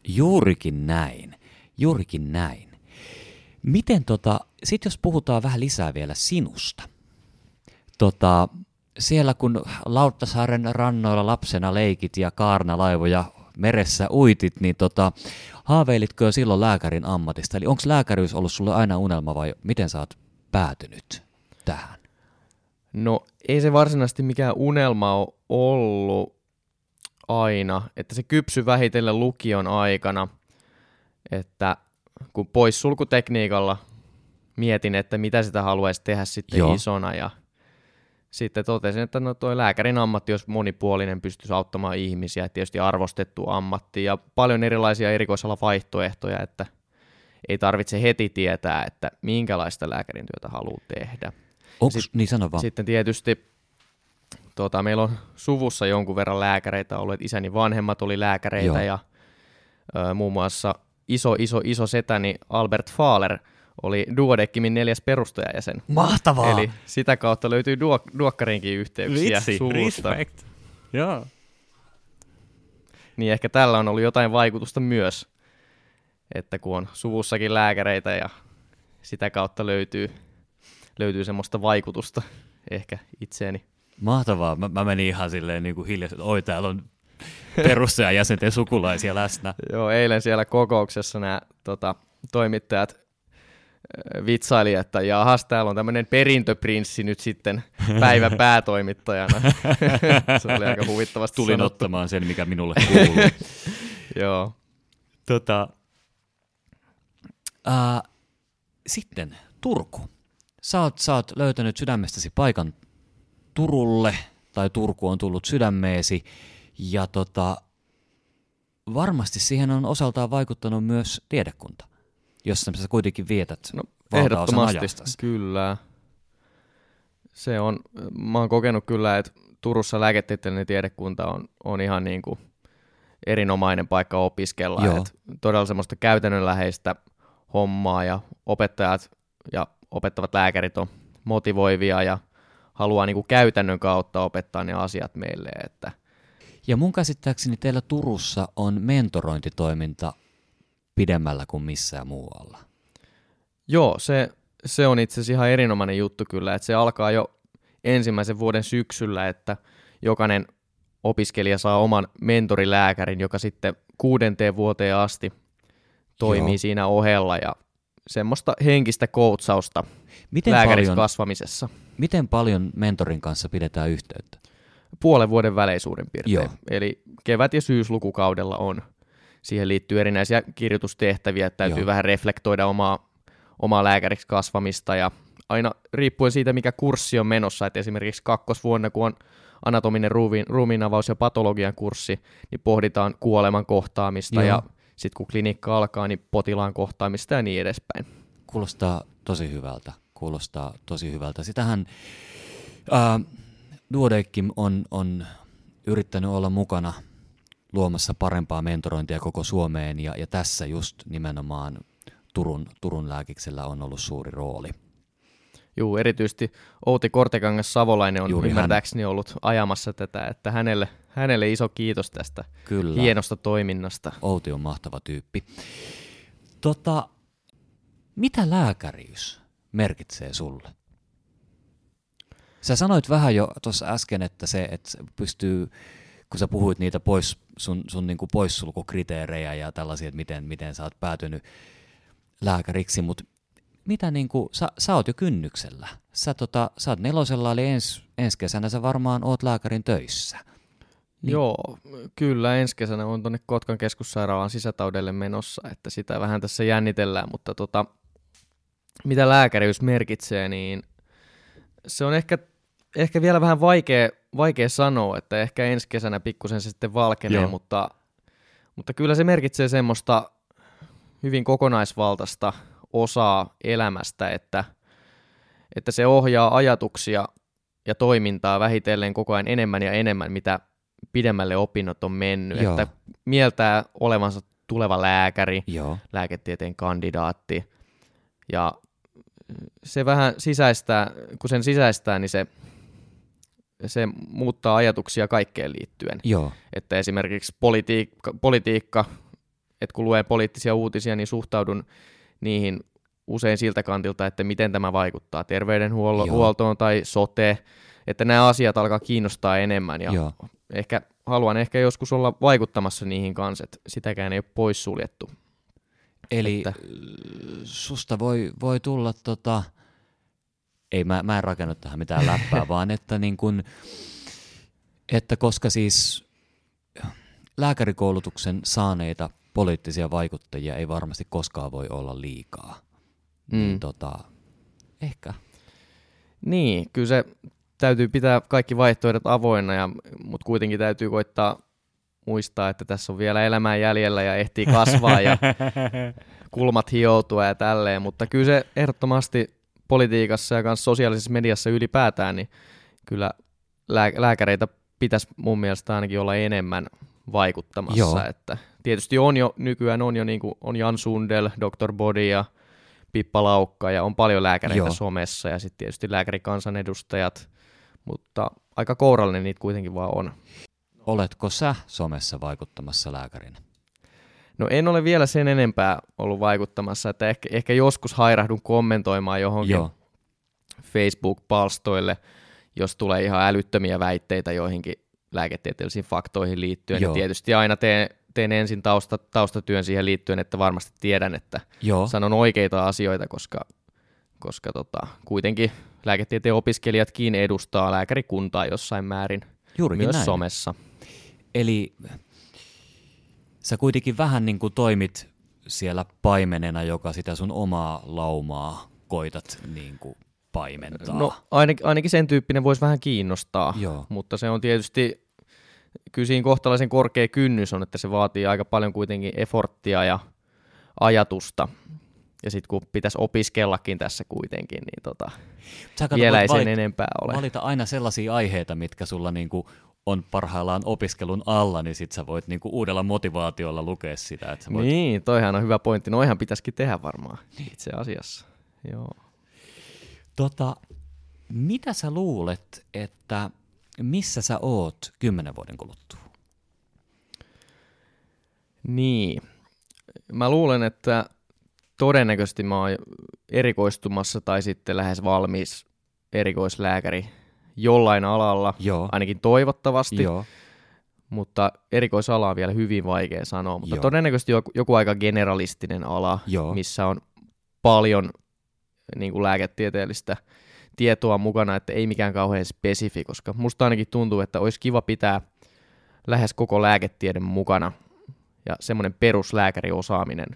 Juurikin näin. Juurikin näin. Miten tota, sit jos puhutaan vähän lisää vielä sinusta. Tota, siellä kun Lauttasaaren rannoilla lapsena leikit ja kaarnalaivoja meressä uitit, niin tota, haaveilitko jo silloin lääkärin ammatista? Eli onko lääkäryys ollut sulle aina unelma vai miten sä oot päätynyt tähän? No ei se varsinaisesti mikään unelma ole ollut aina, että se kypsy vähitellen lukion aikana, että kun poissulkutekniikalla mietin, että mitä sitä haluaisi tehdä sitten. Joo. isona ja sitten totesin, että no toi lääkärin ammatti olisi monipuolinen, pystyisi auttamaan ihmisiä, tietysti arvostettu ammatti ja paljon erilaisia erikoisala vaihtoehtoja, että ei tarvitse heti tietää, että minkälaista lääkärin työtä haluaa tehdä. Onko, sit- niin sano vaan. Sitten tietysti tota, meillä on suvussa jonkun verran lääkäreitä ollut, että isäni vanhemmat oli lääkäreitä Joo. ja ö, muun muassa iso, iso, iso setäni Albert Fahler oli Duodeckimin neljäs perustajajäsen. Mahtavaa! Eli sitä kautta löytyy duok- duokkariinkin yhteyksiä suvusta. Joo. Niin ehkä tällä on ollut jotain vaikutusta myös, että kun on suvussakin lääkäreitä ja sitä kautta löytyy, löytyy semmoista vaikutusta ehkä itseeni. Mahtavaa. Mä, mä menin ihan silleen niin kuin hiljaisesti, että oi täällä on perustajajäsenten sukulaisia läsnä. Joo, eilen siellä kokouksessa nämä tota, toimittajat vitsaili, että jahas, täällä on tämmöinen perintöprinssi nyt sitten päivän päätoimittajana. Se oli aika huvittavasti Tulin sanottu. ottamaan sen, mikä minulle kuuluu. Joo. tota, ää, sitten Turku. Sä oot, sä oot löytänyt sydämestäsi paikan Turulle, tai Turku on tullut sydämeesi, ja tota, varmasti siihen on osaltaan vaikuttanut myös tiedekunta, jossa sä kuitenkin vietät No, ehdottomasti, ajastasi. kyllä. Se on, mä oon kokenut kyllä, että Turussa lääketieteellinen tiedekunta on, on ihan niin kuin erinomainen paikka opiskella. Joo. Et todella semmoista käytännönläheistä hommaa ja opettajat ja opettavat lääkärit on motivoivia ja haluaa niin kuin käytännön kautta opettaa ne asiat meille. Että Ja mun käsittääkseni teillä Turussa on mentorointitoiminta pidemmällä kuin missään muualla. Joo, se, se on itse asiassa ihan erinomainen juttu kyllä, että se alkaa jo ensimmäisen vuoden syksyllä, että jokainen opiskelija saa oman mentorilääkärin, joka sitten kuudenteen vuoteen asti toimii Joo. siinä ohella ja semmoista henkistä koutsausta Miten lääkäriksi paljon, kasvamisessa. miten paljon mentorin kanssa pidetään yhteyttä? Puolen vuoden välein suurin piirtein. Joo. Eli kevät- ja syyslukukaudella on. Siihen liittyy erinäisiä kirjoitustehtäviä, että täytyy Joo. vähän reflektoida omaa, omaa lääkäriksi kasvamista ja aina riippuen siitä, mikä kurssi on menossa, että esimerkiksi kakkosvuonna, kun on anatominen ruumiin, ruumiinavaus ja patologian kurssi, niin pohditaan kuoleman kohtaamista Joo. ja sitten kun klinikka alkaa, niin potilaan kohtaamista ja niin edespäin. Kuulostaa tosi hyvältä. Kuulostaa tosi hyvältä. Sitähän ää, Duodeckim on, on yrittänyt olla mukana luomassa parempaa mentorointia koko Suomeen ja, ja tässä just nimenomaan Turun, Turun lääkiksellä on ollut suuri rooli. Juu, erityisesti Outi Kortekangas Savolainen on Juuri ymmärtääkseni ollut ajamassa tätä, että hänelle, hänelle iso kiitos tästä Kyllä. hienosta toiminnasta. Outi on mahtava tyyppi. Tota, mitä lääkäriys merkitsee sulle? Sä sanoit vähän jo tuossa äsken, että se, että pystyy, kun sä puhuit niitä pois, sun, sun niinku poissulkukriteerejä ja tällaisia, että miten, miten sä oot päätynyt lääkäriksi, mutta mitä niinku, sä, sä oot jo kynnyksellä. Sä, tota, sä oot nelosella, eli ens, ensi kesänä sä varmaan oot lääkärin töissä. Niin. Joo, kyllä ensi kesänä on tuonne Kotkan keskussairaalaan sisätaudelle menossa, että sitä vähän tässä jännitellään, mutta tota, mitä lääkäriys merkitsee, niin se on ehkä, ehkä vielä vähän vaikea, vaikea sanoa, että ehkä ensi kesänä pikkusen se sitten valkenee, Joo. mutta, mutta kyllä se merkitsee semmoista hyvin kokonaisvaltaista osaa elämästä, että, että se ohjaa ajatuksia ja toimintaa vähitellen koko ajan enemmän ja enemmän, mitä pidemmälle opinnot on mennyt. Joo. Että mieltää olevansa tuleva lääkäri, Joo, lääketieteen kandidaatti. Ja se vähän sisäistää, kun sen sisäistää, niin se, se muuttaa ajatuksia kaikkeen liittyen. joo, Että esimerkiksi politiikka, politiikka että kun luen poliittisia uutisia, niin suhtaudun niihin usein siltä kantilta, että miten tämä vaikuttaa terveydenhuoltoon tai sote, että nämä asiat alkaa kiinnostaa enemmän ja joo. ehkä haluan ehkä joskus olla vaikuttamassa niihin kanssa, että sitäkään ei ole poissuljettu. Eli että... susta voi, voi tulla tota, ei mä, mä en rakennut tähän mitään läppää, vaan että niin kun, että koska siis lääkärikoulutuksen saaneita poliittisia vaikuttajia ei varmasti koskaan voi olla liikaa, mm. niin Mm. tota, ehkä. Niin, kyllä se täytyy pitää kaikki vaihtoehdot avoinna, ja, mutta kuitenkin täytyy koittaa muistaa, että tässä on vielä elämää jäljellä ja ehtii kasvaa ja kulmat hioutua ja tälleen, mutta kyllä se ehdottomasti politiikassa ja myös sosiaalisessa mediassa ylipäätään, niin kyllä lää- lääkäreitä pitäisi mun mielestä ainakin olla enemmän vaikuttamassa, Joo. että tietysti on jo, nykyään on jo niin kuin, on Jan Sundel, Dr. Body ja Pippa Laukka ja on paljon lääkäreitä. Joo. somessa ja sitten tietysti lääkärikansanedustajat, mutta aika kourallinen niitä kuitenkin vaan on. Oletko sä somessa vaikuttamassa lääkärinä? No en ole vielä sen enempää ollut vaikuttamassa, että ehkä, ehkä joskus hairahdun kommentoimaan johonkin Joo, Facebook-palstoille, jos tulee ihan älyttömiä väitteitä joihinkin lääketieteellisiin faktoihin liittyen. Joo. Ja tietysti aina teen, teen ensin tausta, taustatyön siihen liittyen, että varmasti tiedän, että joo, sanon oikeita asioita, koska, koska tota, kuitenkin lääketieteen opiskelijatkin edustaa lääkärikuntaa jossain määrin juurikin myös näin. somessa. Eli sä kuitenkin vähän niin kuin toimit siellä paimenena, joka sitä sun omaa laumaa koitat niin kuin paimentaa. No ainakin, ainakin sen tyyppinen voisi vähän kiinnostaa, Joo. mutta se on tietysti, kyllä siinä kohtalaisen korkea kynnys on, että se vaatii aika paljon kuitenkin efforttia ja ajatusta. Ja sitten kun pitäisi opiskellakin tässä kuitenkin, niin tota, Sä kato, vielä ei sen valit- enempää ole. valita aina sellaisia aiheita, mitkä sulla niin kuin on parhaillaan opiskelun alla, niin sit sä voit niin kuin uudella motivaatiolla lukea sitä. Että voit... Niin, toihan on hyvä pointti. Noihan pitäisikin tehdä varmaan itse asiassa. Joo. Tota, mitä sä luulet, että missä sä oot kymmenen vuoden kuluttua? Niin. Mä luulen, että todennäköisesti mä oon erikoistumassa tai sitten lähes valmis erikoislääkäri jollain alalla, Joo, ainakin toivottavasti, joo, mutta erikoisala on vielä hyvin vaikea sanoa, mutta Joo. todennäköisesti joku, joku aika generalistinen ala, joo, missä on paljon niin kuin lääketieteellistä tietoa mukana, että ei mikään kauhean spesifi, koska musta ainakin tuntuu, että olisi kiva pitää lähes koko lääketiede mukana ja semmoinen peruslääkäriosaaminen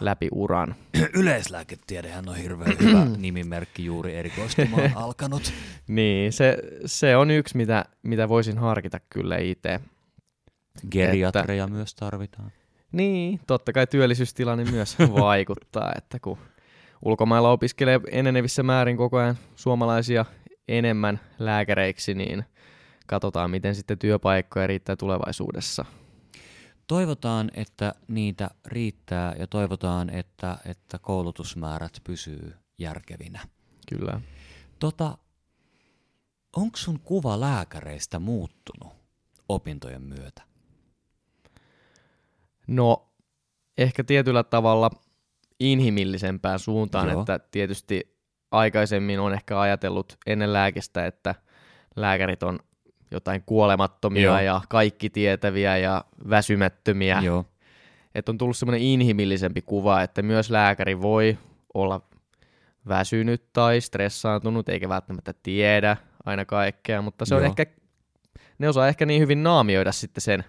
läpi uran. Yleislääketiedehän on hirveän hyvä nimimerkki juuri erikoistumaan alkanut. Niin, se, se on yksi, mitä, mitä voisin harkita kyllä itse. Geriatreja myös tarvitaan. Niin, totta kai työllisyystilanne myös vaikuttaa, että kun ulkomailla opiskelee enenevissä määrin koko ajan suomalaisia enemmän lääkäreiksi, niin katsotaan, miten sitten työpaikkoja riittää tulevaisuudessa. Toivotaan, että niitä riittää ja toivotaan, että, että koulutusmäärät pysyy järkevinä. Kyllä. Tota, onko sun kuva lääkäreistä muuttunut opintojen myötä? No, ehkä tietyllä tavalla inhimillisempään suuntaan, Joo. että tietysti aikaisemmin on ehkä ajatellut ennen lääkistä, että lääkärit on jotain kuolemattomia Joo. ja kaikki tietäviä ja väsymättömiä. Joo. Että on tullut semmoinen inhimillisempi kuva, että myös lääkäri voi olla väsynyt tai stressaantunut, eikä välttämättä tiedä aina kaikkea, mutta se Joo. on ehkä, ne osaa ehkä niin hyvin naamioida sitten sen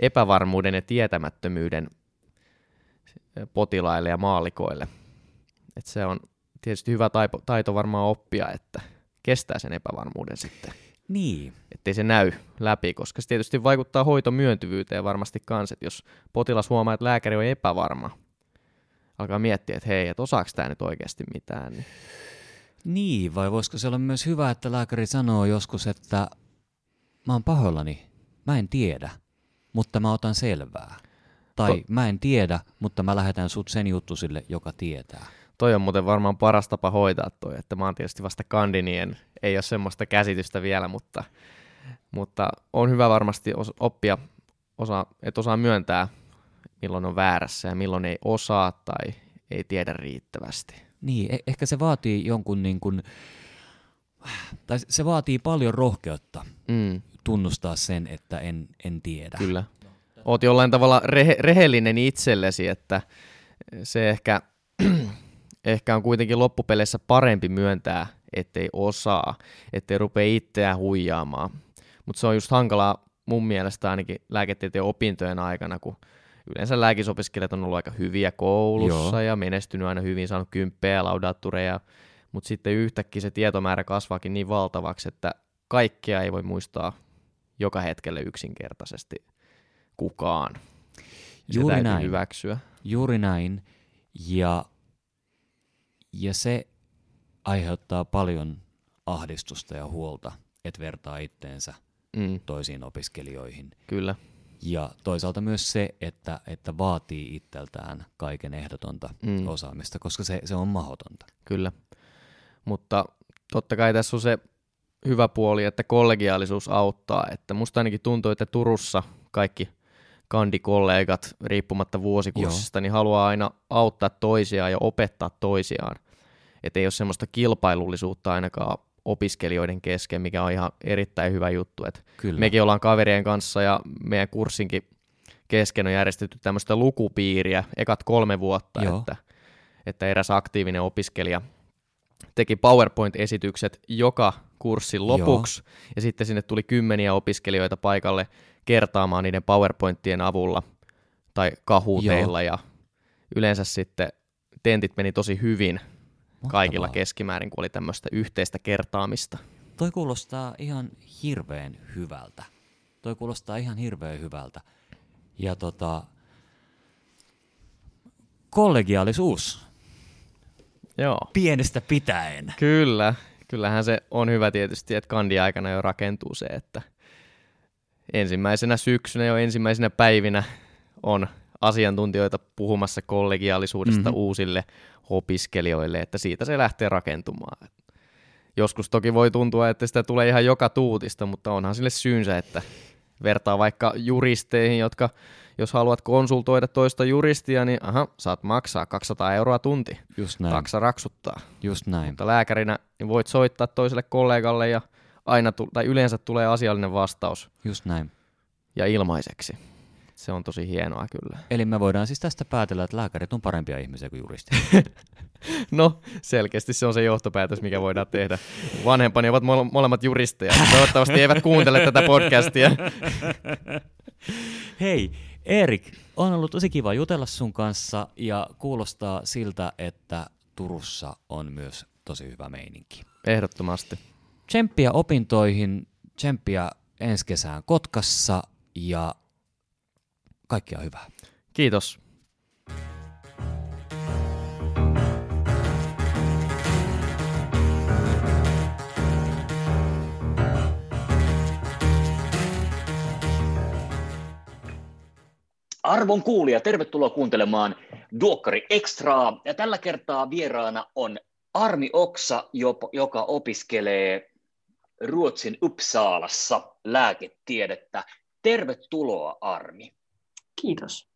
epävarmuuden ja tietämättömyyden potilaille ja maalikoille. Et se on tietysti hyvä taito, taito varmaan oppia, että kestää sen epävarmuuden sitten. Niin. Ettei se näy läpi, koska se tietysti vaikuttaa hoitomyöntyvyyteen varmasti kanssa, että jos potilas huomaa, että lääkäri on epävarma, alkaa miettiä, että hei, että osaako tämä nyt oikeasti mitään. Niin. niin, vai voisiko se olla myös hyvä, että lääkäri sanoo joskus, että mä oon pahoillani, mä en tiedä, mutta mä otan selvää. Tai to- mä en tiedä, mutta mä lähetän sut sen juttu sille, joka tietää. Toi on muuten varmaan paras tapa hoitaa toi, että mä oon tietysti vasta kandinien, ei ole semmoista käsitystä vielä, mutta, mutta on hyvä varmasti oppia, osa, että osaa myöntää, milloin on väärässä ja milloin ei osaa tai ei tiedä riittävästi. Niin, e- ehkä se vaatii jonkun niin kuin, tai se vaatii paljon rohkeutta mm. tunnustaa sen, että en, en tiedä. Kyllä. Oot jollain tavalla rehe, rehellinen itsellesi, että se ehkä ehkä on kuitenkin loppupeleissä parempi myöntää, ettei osaa, ettei rupea itseään huijaamaan. Mutta se on just hankalaa mun mielestä ainakin lääketieteen opintojen aikana, kun yleensä lääkisopiskelijat on ollut aika hyviä koulussa Joo. ja menestynyt aina hyvin, saanut kymppejä ja laudattureja, mutta sitten yhtäkkiä se tietomäärä kasvaakin niin valtavaksi, että kaikkea ei voi muistaa joka hetkelle yksinkertaisesti kukaan. Juuri näin. hyväksyä. Juuri näin. Ja ja se aiheuttaa paljon ahdistusta ja huolta, että vertaa itteensä mm. toisiin opiskelijoihin. Kyllä. Ja toisaalta myös se, että, että vaatii itseltään kaiken ehdotonta mm. osaamista, koska se, se on mahdotonta. Kyllä. Mutta totta kai tässä on se hyvä puoli, että kollegiaalisuus auttaa. Että musta ainakin tuntuu, että Turussa kaikki kandikollegat, riippumatta vuosikurssista, Joo. niin haluaa aina auttaa toisiaan ja opettaa toisiaan. Että ei ole semmoista kilpailullisuutta ainakaan opiskelijoiden kesken, mikä on ihan erittäin hyvä juttu. Et Kyllä. Mekin ollaan kaverien kanssa ja meidän kurssinkin kesken on järjestetty tämmöistä lukupiiriä ekat kolme vuotta, että, että eräs aktiivinen opiskelija teki PowerPoint-esitykset joka kurssin lopuksi, Joo. ja sitten sinne tuli kymmeniä opiskelijoita paikalle kertaamaan niiden PowerPointien avulla tai kahuteilla, Joo. ja yleensä sitten tentit meni tosi hyvin Mahtavaa. kaikilla keskimäärin, kun oli tämmöistä yhteistä kertaamista. Toi kuulostaa ihan hirveän hyvältä. Toi kuulostaa ihan hirveän hyvältä. Ja tota, kollegiaalisuus. Joo. Pienestä pitäen. Kyllä. Kyllähän se on hyvä tietysti, että kandi-aikana jo rakentuu se, että ensimmäisenä syksynä jo ensimmäisenä päivinä on asiantuntijoita puhumassa kollegiaalisuudesta mm-hmm. uusille opiskelijoille, että siitä se lähtee rakentumaan. Joskus toki voi tuntua, että sitä tulee ihan joka tuutista, mutta onhan sille syynsä, että vertaa vaikka juristeihin, jotka jos haluat konsultoida toista juristia, niin aha, saat maksaa 200 euroa tunti. Just näin. Taksa raksuttaa. Just näin. Mutta lääkärinä niin voit soittaa toiselle kollegalle ja aina tu- tai yleensä tulee asiallinen vastaus. Just näin. Ja ilmaiseksi. Se on tosi hienoa kyllä. Eli me voidaan siis tästä päätellä, että lääkärit on parempia ihmisiä kuin juristit. no, selkeästi se on se johtopäätös, mikä voidaan tehdä. Vanhempani ovat mole- molemmat juristeja. Toivottavasti eivät kuuntele tätä podcastia. Hei, Erik, on ollut tosi kiva jutella sun kanssa ja kuulostaa siltä, että Turussa on myös tosi hyvä meininki. Ehdottomasti. Tsemppiä opintoihin, tsemppiä ensi kesään Kotkassa ja kaikkia hyvää. Kiitos. Arvon kuulija, tervetuloa kuuntelemaan Duokkari Extraa. Ja tällä kertaa vieraana on Armi Oksa, joka opiskelee Ruotsin Uppsalassa lääketiedettä. Tervetuloa Armi. Kiitos.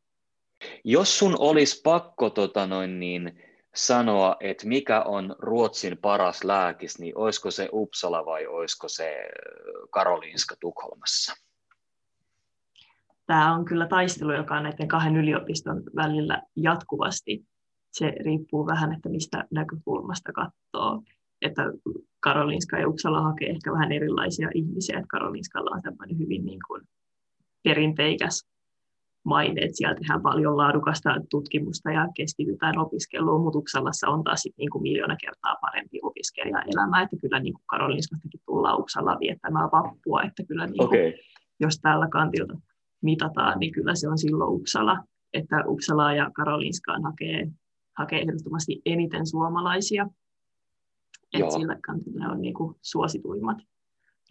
Jos sun olisi pakko tota noin, niin, sanoa, että mikä on Ruotsin paras lääkis, niin olisiko se Uppsala vai olisiko se Karolinska Tukholmassa? Tämä on kyllä taistelu, joka on näiden kahden yliopiston välillä jatkuvasti. Se riippuu vähän, että mistä näkökulmasta katsoo. Että Karolinska ja Uppsala hakee ehkä vähän erilaisia ihmisiä. Että Karolinskalla on tämmöinen hyvin niin kuin perinteikäs maine, että siellä tehdään paljon laadukasta tutkimusta ja keskitytään opiskeluun, mutta Uppsalassa on taas sit niin kuin miljoona kertaa parempi opiskelijaelämä, että kyllä niin kuin Karolinskastakin tullaan Uppsalaan viettämään vappua, että kyllä niin kuin, okay. jos tällä kantilta mitataan, niin kyllä se on silloin Uppsala, että Uppsalaa ja Karolinskaan hakee, hakee ehdottomasti eniten suomalaisia, että sillä kantilla on niin kuin suosituimmat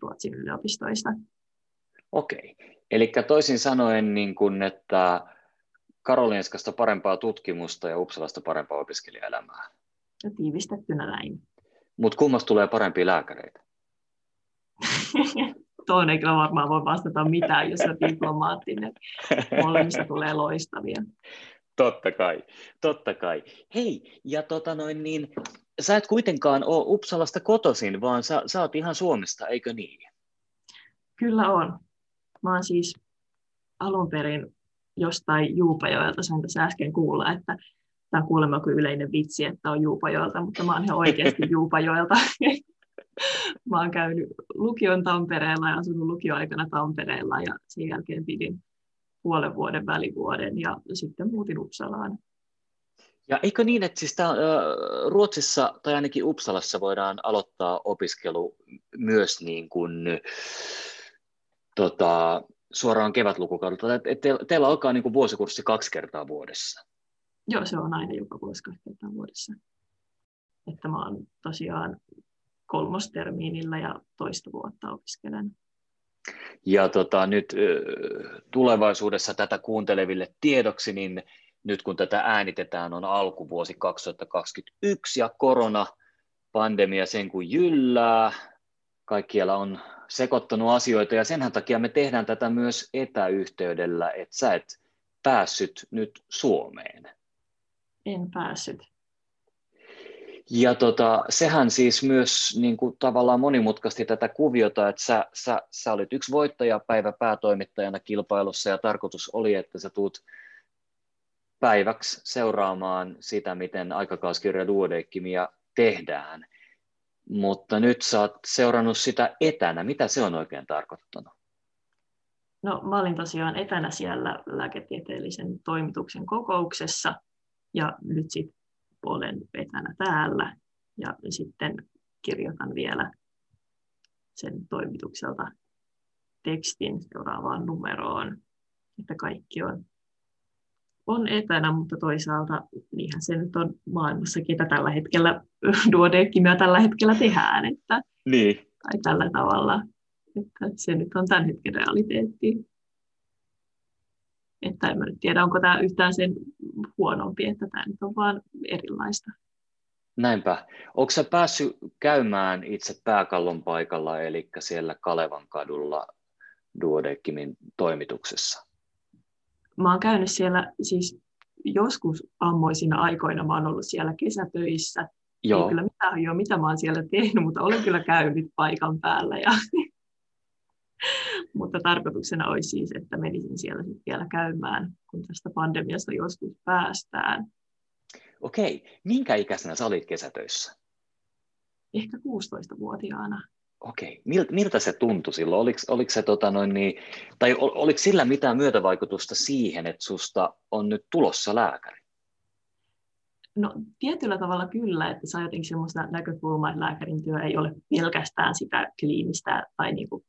Ruotsin yliopistoista. Okei, eli toisin sanoen, niin kuin, että Karolinskasta parempaa tutkimusta ja Uppsalasta parempaa opiskelijaelämää. Ja tiivistettynä näin. Mutta kummasta tulee parempia lääkäreitä? Tuohon ei kyllä varmaan voi vastata mitään, jos on diplomaattinen. Molemmista tulee loistavia. Totta kai, totta kai. Hei, ja tota noin niin, sä et kuitenkaan ole Uppsalasta kotoisin, vaan sä, sä oot ihan Suomesta, eikö niin? Kyllä on. Mä oon siis alun perin jostain Juupajoelta, sain tässä äsken kuulla, että tämä on kuulemma kuin yleinen vitsi, että on Juupajoelta, mutta mä oon ihan oikeasti Juupajoelta. mä oon käynyt lukion Tampereella ja asunut lukioaikana Tampereella ja sen jälkeen pidin puolen vuoden välivuoden ja sitten muutin Uppsalaan. Ja eikö niin, että siis tää, Ruotsissa tai ainakin Uppsalassa voidaan aloittaa opiskelu myös niin kuin, tota, suoraan kevätlukukaudelta, että te, teillä alkaa niin kuin vuosikurssi kaksi kertaa vuodessa? Joo, se on aina joka vuosi kaksi kertaa vuodessa. Että mä oon tosiaan kolmostermiinillä ja toista vuotta opiskelen. Ja tota, nyt tulevaisuudessa tätä kuunteleville tiedoksi, niin nyt kun tätä äänitetään, on alkuvuosi 2021 ja korona, pandemia sen kuin jyllää, kaikkialla on sekoittanut asioita ja sen takia me tehdään tätä myös etäyhteydellä, että sä et päässyt nyt Suomeen. En päässyt. Ja tota, sehän siis myös niin kuin, tavallaan monimutkasti tätä kuviota, että sä, sä, sä olit yksi voittajapäivä päätoimittajana kilpailussa ja tarkoitus oli, että sä tuut päiväksi seuraamaan sitä, miten aikakauskirja duodekkimia tehdään. Mutta nyt sä oot seurannut sitä etänä. Mitä se on oikein tarkoittanut? No mä olin tosiaan etänä siellä lääketieteellisen toimituksen kokouksessa ja nyt sitten olen etänä täällä ja sitten kirjoitan vielä sen toimitukselta tekstin seuraavaan numeroon, että kaikki on, on etänä, mutta toisaalta niinhän se nyt on maailmassakin, että tällä hetkellä duodekimia tällä hetkellä tehdään, että, niin. tai tällä tavalla, että se nyt on tämän hetken realiteetti. Että en mä nyt tiedä, onko tämä yhtään sen huonompi, että tämä nyt on vaan erilaista. Näinpä. Onko sä päässyt käymään itse pääkallon paikalla, eli siellä Kalevan kadulla Duodeckimin toimituksessa? Mä oon käynyt siellä siis joskus ammoisina aikoina, mä oon ollut siellä kesätöissä. Joo. Ei kyllä mitään jo, mitä mä oon siellä tehnyt, mutta olen kyllä käynyt paikan päällä ja mutta tarkoituksena olisi siis, että menisin siellä sitten vielä käymään, kun tästä pandemiasta joskus päästään. Okei, minkä ikäisenä sä olit kesätöissä? Ehkä 16-vuotiaana. Okei, miltä, miltä se tuntui silloin? Oliko, oliko, se, tota noin, niin, tai oliko sillä mitään myötävaikutusta siihen, että susta on nyt tulossa lääkäri? No tietyllä tavalla kyllä, että saa jotenkin sellaista näkökulmaa, että lääkärin työ ei ole pelkästään sitä kliinistä tai niin kuin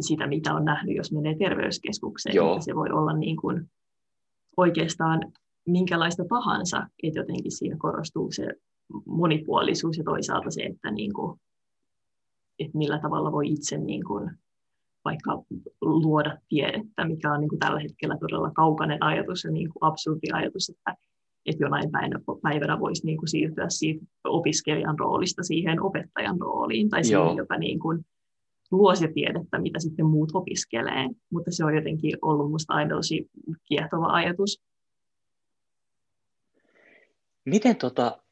sitä, mitä on nähnyt, jos menee terveyskeskukseen. Joo. Se voi olla niin kuin oikeastaan minkälaista tahansa, että jotenkin siinä korostuu se monipuolisuus ja toisaalta se, että, niin kuin, että millä tavalla voi itse niin kuin, vaikka luoda tiedettä, mikä on niin kuin tällä hetkellä todella kaukainen ajatus ja niin kuin absurdi ajatus, että, että jonain päivänä, päivänä voisi niin kuin siirtyä siitä opiskelijan roolista siihen opettajan rooliin tai siihen, joka niin kuin luo se tiedettä, mitä sitten muut opiskelee. Mutta se on jotenkin ollut minusta aina tosi kiehtova ajatus. Miten, tota,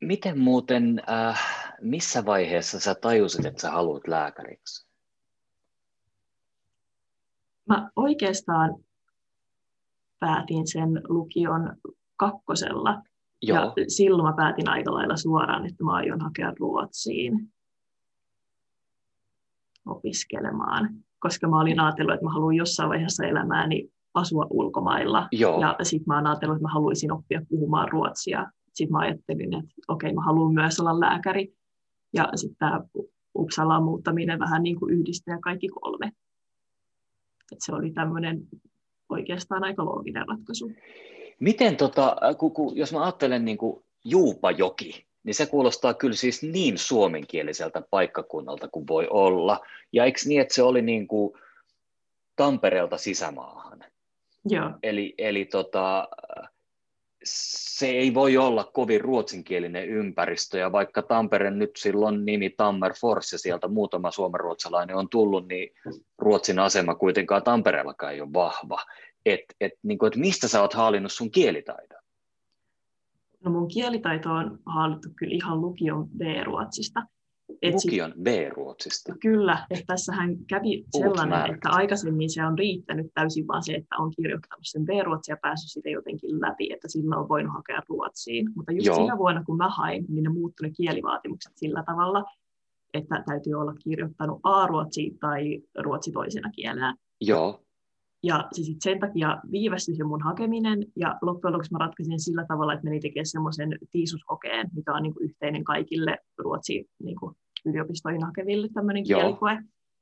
miten muuten, äh, missä vaiheessa sä tajusit, että sä haluat lääkäriksi? Mä oikeastaan päätin sen lukion kakkosella. Joo. Ja silloin mä päätin aika lailla suoraan, että mä aion hakea Ruotsiin opiskelemaan, koska mä olin ajatellut, että mä haluan jossain vaiheessa elämääni asua ulkomailla. Joo. Ja sitten mä oon ajatellut, että mä haluaisin oppia puhumaan ruotsia. Sitten mä ajattelin, että okei, mä haluan myös olla lääkäri. Ja sitten tämä Uppsalaan muuttaminen vähän niin kuin yhdistää kaikki kolme. Et se oli tämmöinen oikeastaan aika looginen ratkaisu. Miten, tota, kun, kun, jos mä ajattelen niin kuin Juupajoki, niin se kuulostaa kyllä siis niin suomenkieliseltä paikkakunnalta kuin voi olla. Ja eikö niin, että se oli niin kuin Tampereelta sisämaahan? Joo. Eli, eli tota, se ei voi olla kovin ruotsinkielinen ympäristö, ja vaikka Tampere nyt silloin nimi Tammerfors ja sieltä muutama suomenruotsalainen on tullut, niin Ruotsin asema kuitenkaan Tampereellakaan ei ole vahva. Et, et, niin kuin, et mistä sä oot haalinnut sun kielitaidon? No mun kielitaito on haalittu kyllä ihan lukion B-ruotsista. Et lukion B-ruotsista? Kyllä, että tässähän kävi sellainen, että aikaisemmin se on riittänyt täysin vaan se, että on kirjoittanut sen B-ruotsia ja päässyt sitä jotenkin läpi, että sillä on voinut hakea ruotsiin. Mutta just Joo. siinä vuonna, kun mä hain, niin ne muuttui kielivaatimukset sillä tavalla, että täytyy olla kirjoittanut A-ruotsi tai ruotsi toisena kielenä. Joo. Ja se sit sen takia viivästyi se mun hakeminen, ja loppujen lopuksi mä ratkaisin sillä tavalla, että menin tekemään semmoisen tiisuskokeen, mikä on niin kuin yhteinen kaikille Ruotsin niin kuin yliopistoihin hakeville tämmöinen kielikoe,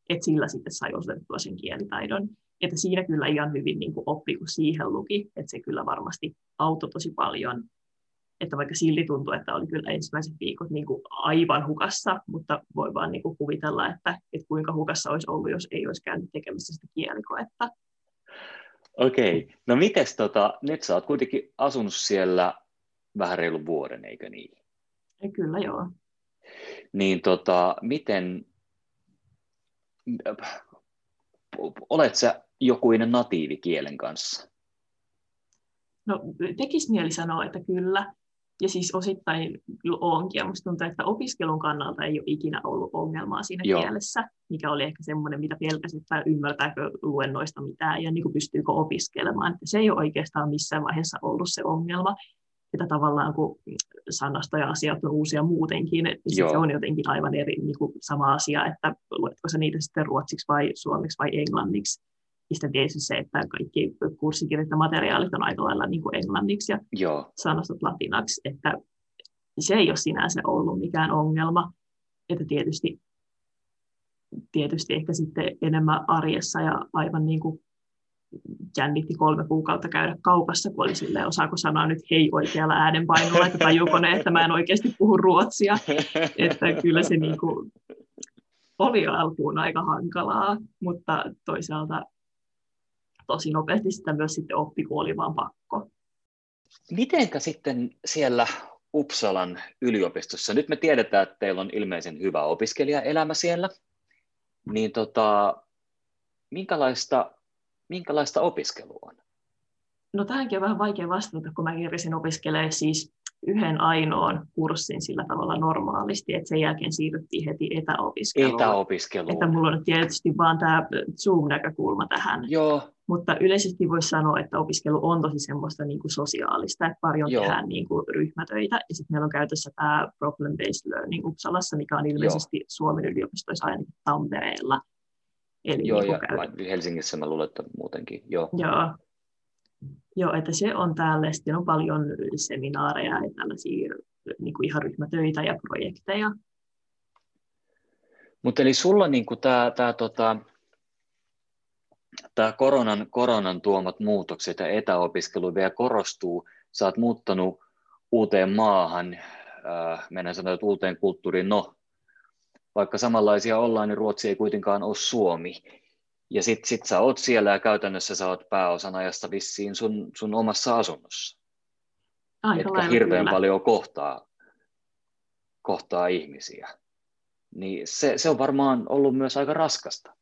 että sillä sitten sai osoitettua sen kielitaidon. Että siinä kyllä ihan hyvin niin kuin oppi, kun siihen luki, että se kyllä varmasti auttoi tosi paljon. Että vaikka silti tuntui, että oli kyllä ensimmäiset viikot niin kuin aivan hukassa, mutta voi vaan niin kuin kuvitella, että, että kuinka hukassa olisi ollut, jos ei olisi käynyt tekemässä sitä kielikoetta. Okei, okay. no mites tota, nyt sä oot kuitenkin asunut siellä vähän reilun vuoden, eikö niin? Kyllä joo. Niin tota, miten, olet sä jokuinen natiivi kielen kanssa? No tekisi mieli sanoa, että kyllä, ja siis osittain kyllä onkin, ja musta tuntuu, että opiskelun kannalta ei ole ikinä ollut ongelmaa siinä Joo. kielessä, mikä oli ehkä semmoinen, mitä pelkäsi, että ymmärtääkö luennoista mitään ja niin kuin pystyykö opiskelemaan. Että se ei ole oikeastaan missään vaiheessa ollut se ongelma, että tavallaan kun sanasta ja asiat on uusia muutenkin, niin se on jotenkin aivan eri niin kuin sama asia, että luetko sä niitä sitten ruotsiksi vai suomeksi vai englanniksi sitten tietysti se, että kaikki kurssikirjat ja materiaalit on aika lailla niin kuin englanniksi ja Joo. sanastot latinaksi, että se ei ole sinänsä ollut mikään ongelma, että tietysti, tietysti ehkä sitten enemmän arjessa ja aivan niin kuin jännitti kolme kuukautta käydä kaupassa, kun oli silleen, osaako sanoa nyt hei oikealla äänenpainolla, että tajuuko ne, että mä en oikeasti puhu ruotsia. Että kyllä se niin kuin oli alkuun aika hankalaa, mutta toisaalta tosi nopeasti sitä myös sitten oppi, kun oli vaan pakko. Mitenkä sitten siellä Uppsalan yliopistossa, nyt me tiedetään, että teillä on ilmeisen hyvä opiskelijaelämä siellä, niin tota, minkälaista, minkälaista opiskelua on? No tähänkin on vähän vaikea vastata, kun mä kirjasin opiskelemaan siis yhden ainoan kurssin sillä tavalla normaalisti, että sen jälkeen siirryttiin heti etäopiskeluun. Etäopiskeluun. Että mulla on tietysti vaan tämä Zoom-näkökulma tähän. Joo. Mutta yleisesti voisi sanoa, että opiskelu on tosi semmoista niin kuin sosiaalista, että paljon Joo. tehdään niin kuin ryhmätöitä. Ja sitten meillä on käytössä tämä Problem-Based Learning Uppsalassa, mikä on ilmeisesti Joo. Suomen yliopistoissa ainakin Tampereella. Eli Joo, niin ja käy... Helsingissä mä luulen, että muutenkin. Joo. Joo. Joo, että se on täällä. Sitten on paljon seminaareja ja tällaisia niin kuin ihan ryhmätöitä ja projekteja. Mutta eli sulla niin tämä, tämä tota, tämä koronan, koronan tuomat muutokset ja etäopiskelu vielä korostuu. Sä oot muuttanut uuteen maahan, äh, mennään sanoa, että uuteen kulttuuriin. No, vaikka samanlaisia ollaan, niin Ruotsi ei kuitenkaan ole Suomi. Ja sit, sit sä oot siellä ja käytännössä sä oot pääosan ajasta vissiin sun, sun omassa asunnossa. Aika Etkä hirveän kyllä. paljon kohtaa, kohtaa ihmisiä. Niin se, se on varmaan ollut myös aika raskasta.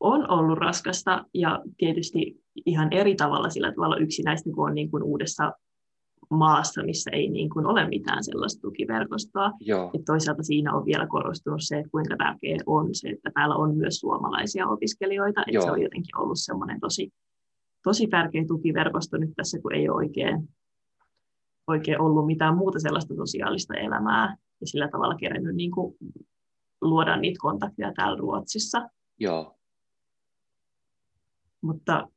On ollut raskasta ja tietysti ihan eri tavalla sillä tavalla yksinäistä, kun on niin kuin uudessa maassa, missä ei niin kuin ole mitään sellaista tukiverkostoa. Joo. Et toisaalta siinä on vielä korostunut se, että kuinka tärkeää on se, että täällä on myös suomalaisia opiskelijoita. Että se on jotenkin ollut semmoinen tosi, tosi tärkeä tukiverkosto nyt tässä, kun ei ole oikein, oikein ollut mitään muuta sellaista sosiaalista elämää ja sillä tavalla kerennyt niin kuin luoda niitä kontakteja täällä Ruotsissa. Joo. Mutta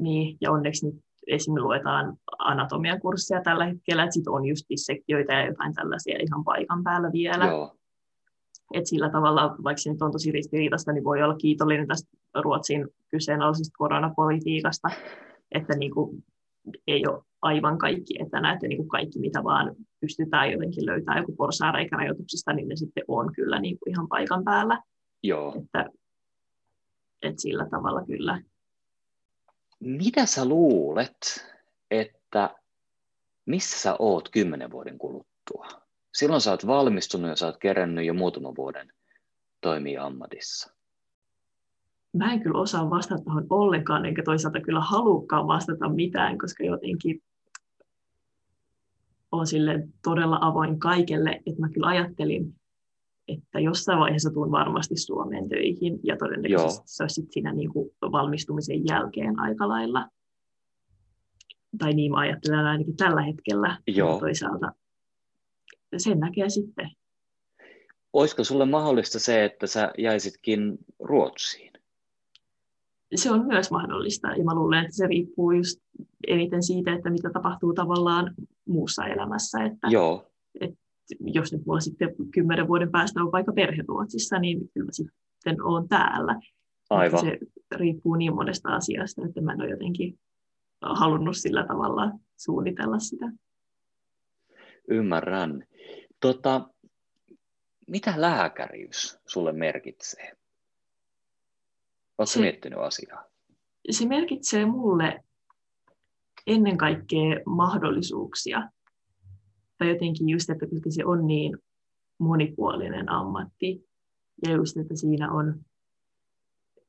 niin, ja onneksi nyt esimerkiksi luetaan anatomiakursseja tällä hetkellä, että sit on just dissektioita ja jotain tällaisia ihan paikan päällä vielä. Joo. Et sillä tavalla, vaikka se nyt on tosi ristiriitasta, niin voi olla kiitollinen tästä Ruotsin kyseenalaisesta koronapolitiikasta, että niin kuin ei ole aivan kaikki etänä, että niin kuin kaikki mitä vaan pystytään jotenkin löytämään joku porsaareikärajoituksista, niin ne sitten on kyllä niin kuin ihan paikan päällä. Joo. Että, että sillä tavalla kyllä mitä sä luulet, että missä sä oot kymmenen vuoden kuluttua? Silloin sä oot valmistunut ja sä oot kerännyt jo muutaman vuoden toimia ammatissa. Mä en kyllä osaa vastata tuohon ollenkaan, enkä toisaalta kyllä halukkaan vastata mitään, koska jotenkin on sille todella avoin kaikelle, että mä kyllä ajattelin, että jossain vaiheessa tuun varmasti Suomeen töihin ja todennäköisesti Joo. se olisi siinä niin kuin valmistumisen jälkeen aika lailla. Tai niin mä ajattelen ainakin tällä hetkellä. Joo. Toisaalta sen näkee sitten. Olisiko sulle mahdollista se, että sä jäisitkin Ruotsiin? Se on myös mahdollista ja mä luulen, että se riippuu just eniten siitä, että mitä tapahtuu tavallaan muussa elämässä. Että, Joo. Että jos nyt mulla sitten kymmenen vuoden päästä on vaikka perhe Ruotsissa, niin kyllä sitten olen täällä. Aivan. se riippuu niin monesta asiasta, että mä en ole jotenkin halunnut sillä tavalla suunnitella sitä. Ymmärrän. Tota, mitä lääkäriys sulle merkitsee? Oletko miettinyt asiaa? Se merkitsee mulle ennen kaikkea mahdollisuuksia tai jotenkin just, että koska se on niin monipuolinen ammatti, ja just, että siinä on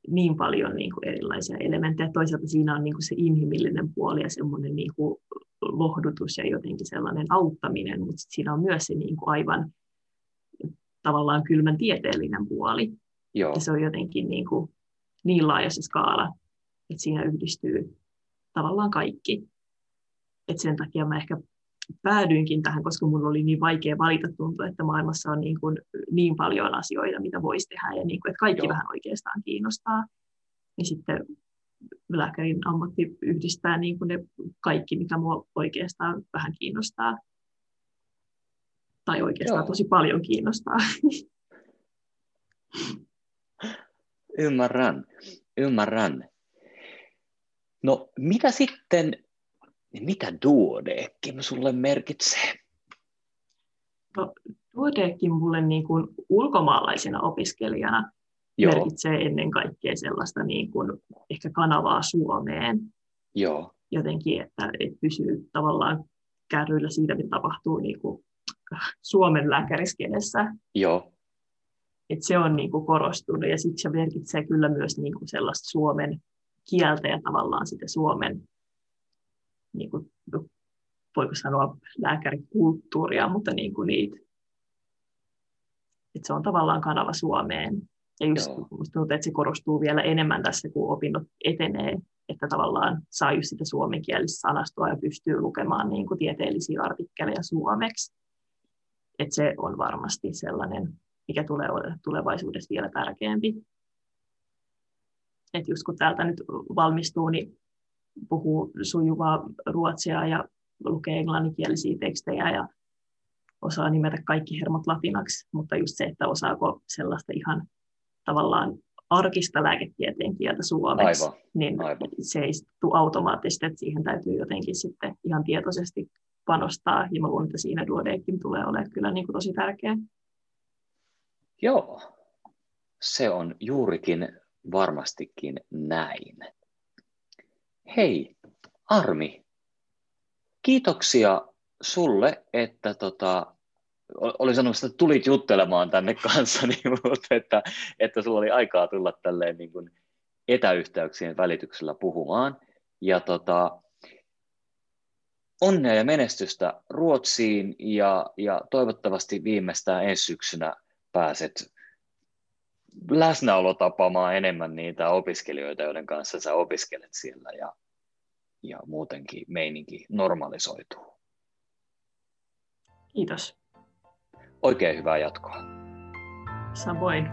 niin paljon niin kuin erilaisia elementtejä. Toisaalta siinä on niin kuin se inhimillinen puoli ja semmoinen niin kuin lohdutus ja jotenkin sellainen auttaminen, mutta siinä on myös se niin kuin aivan tavallaan kylmän tieteellinen puoli. Joo. Ja se on jotenkin niin, kuin niin laaja se skaala, että siinä yhdistyy tavallaan kaikki. Et sen takia mä ehkä päädyinkin tähän, koska minulla oli niin vaikea valita tuntua, että maailmassa on niin, kuin niin paljon asioita, mitä voisi tehdä, ja niin kuin, että kaikki Joo. vähän oikeastaan kiinnostaa. Ja sitten lääkärin ammatti yhdistää niin kuin ne kaikki, mikä minua oikeastaan vähän kiinnostaa. Tai oikeastaan Joo. tosi paljon kiinnostaa. Ymmärrän, ymmärrän. No mitä sitten niin mitä duodekim sulle merkitsee? No, duodekim mulle niin kuin ulkomaalaisena opiskelijana Joo. merkitsee ennen kaikkea sellaista niin kuin ehkä kanavaa Suomeen. Joo. Jotenkin, että, että pysyy tavallaan kärryillä siitä, mitä tapahtuu niin kuin Suomen lääkäriskenessä. Joo. Et se on niin kuin korostunut ja sitten se merkitsee kyllä myös niin kuin sellaista Suomen kieltä ja tavallaan sitä Suomen niin kuin, voiko sanoa lääkärikulttuuria, mutta niin kuin niitä, että se on tavallaan kanava Suomeen. Ja just tuntuu, että se korostuu vielä enemmän tässä, kun opinnot etenee, että tavallaan saa just sitä suomenkielistä sanastoa ja pystyy lukemaan niin kuin tieteellisiä artikkeleja suomeksi. Että se on varmasti sellainen, mikä tulee tulevaisuudessa vielä tärkeämpi. Että just kun täältä nyt valmistuu, niin puhuu sujuvaa ruotsia ja lukee englanninkielisiä tekstejä ja osaa nimetä kaikki hermot latinaksi, mutta just se, että osaako sellaista ihan tavallaan arkista lääketieteen kieltä suomeksi, Aivan, niin aivan. se ei tule automaattisesti, että siihen täytyy jotenkin sitten ihan tietoisesti panostaa, ja mä luulen, että siinä duodekin tulee olemaan kyllä niin kuin tosi tärkeä. Joo, se on juurikin varmastikin näin. Hei, Armi, kiitoksia sulle, että tota, olin sanonut, että tulit juttelemaan tänne kanssani, mutta että, että sulla oli aikaa tulla tälleen niin kuin etäyhteyksien välityksellä puhumaan. Ja tota, onnea ja menestystä Ruotsiin ja, ja toivottavasti viimeistään ensi syksynä pääset läsnäolo tapaamaan enemmän niitä opiskelijoita, joiden kanssa sä opiskelet siellä ja, ja muutenkin meininki normalisoituu. Kiitos. Oikein hyvää jatkoa. Samoin.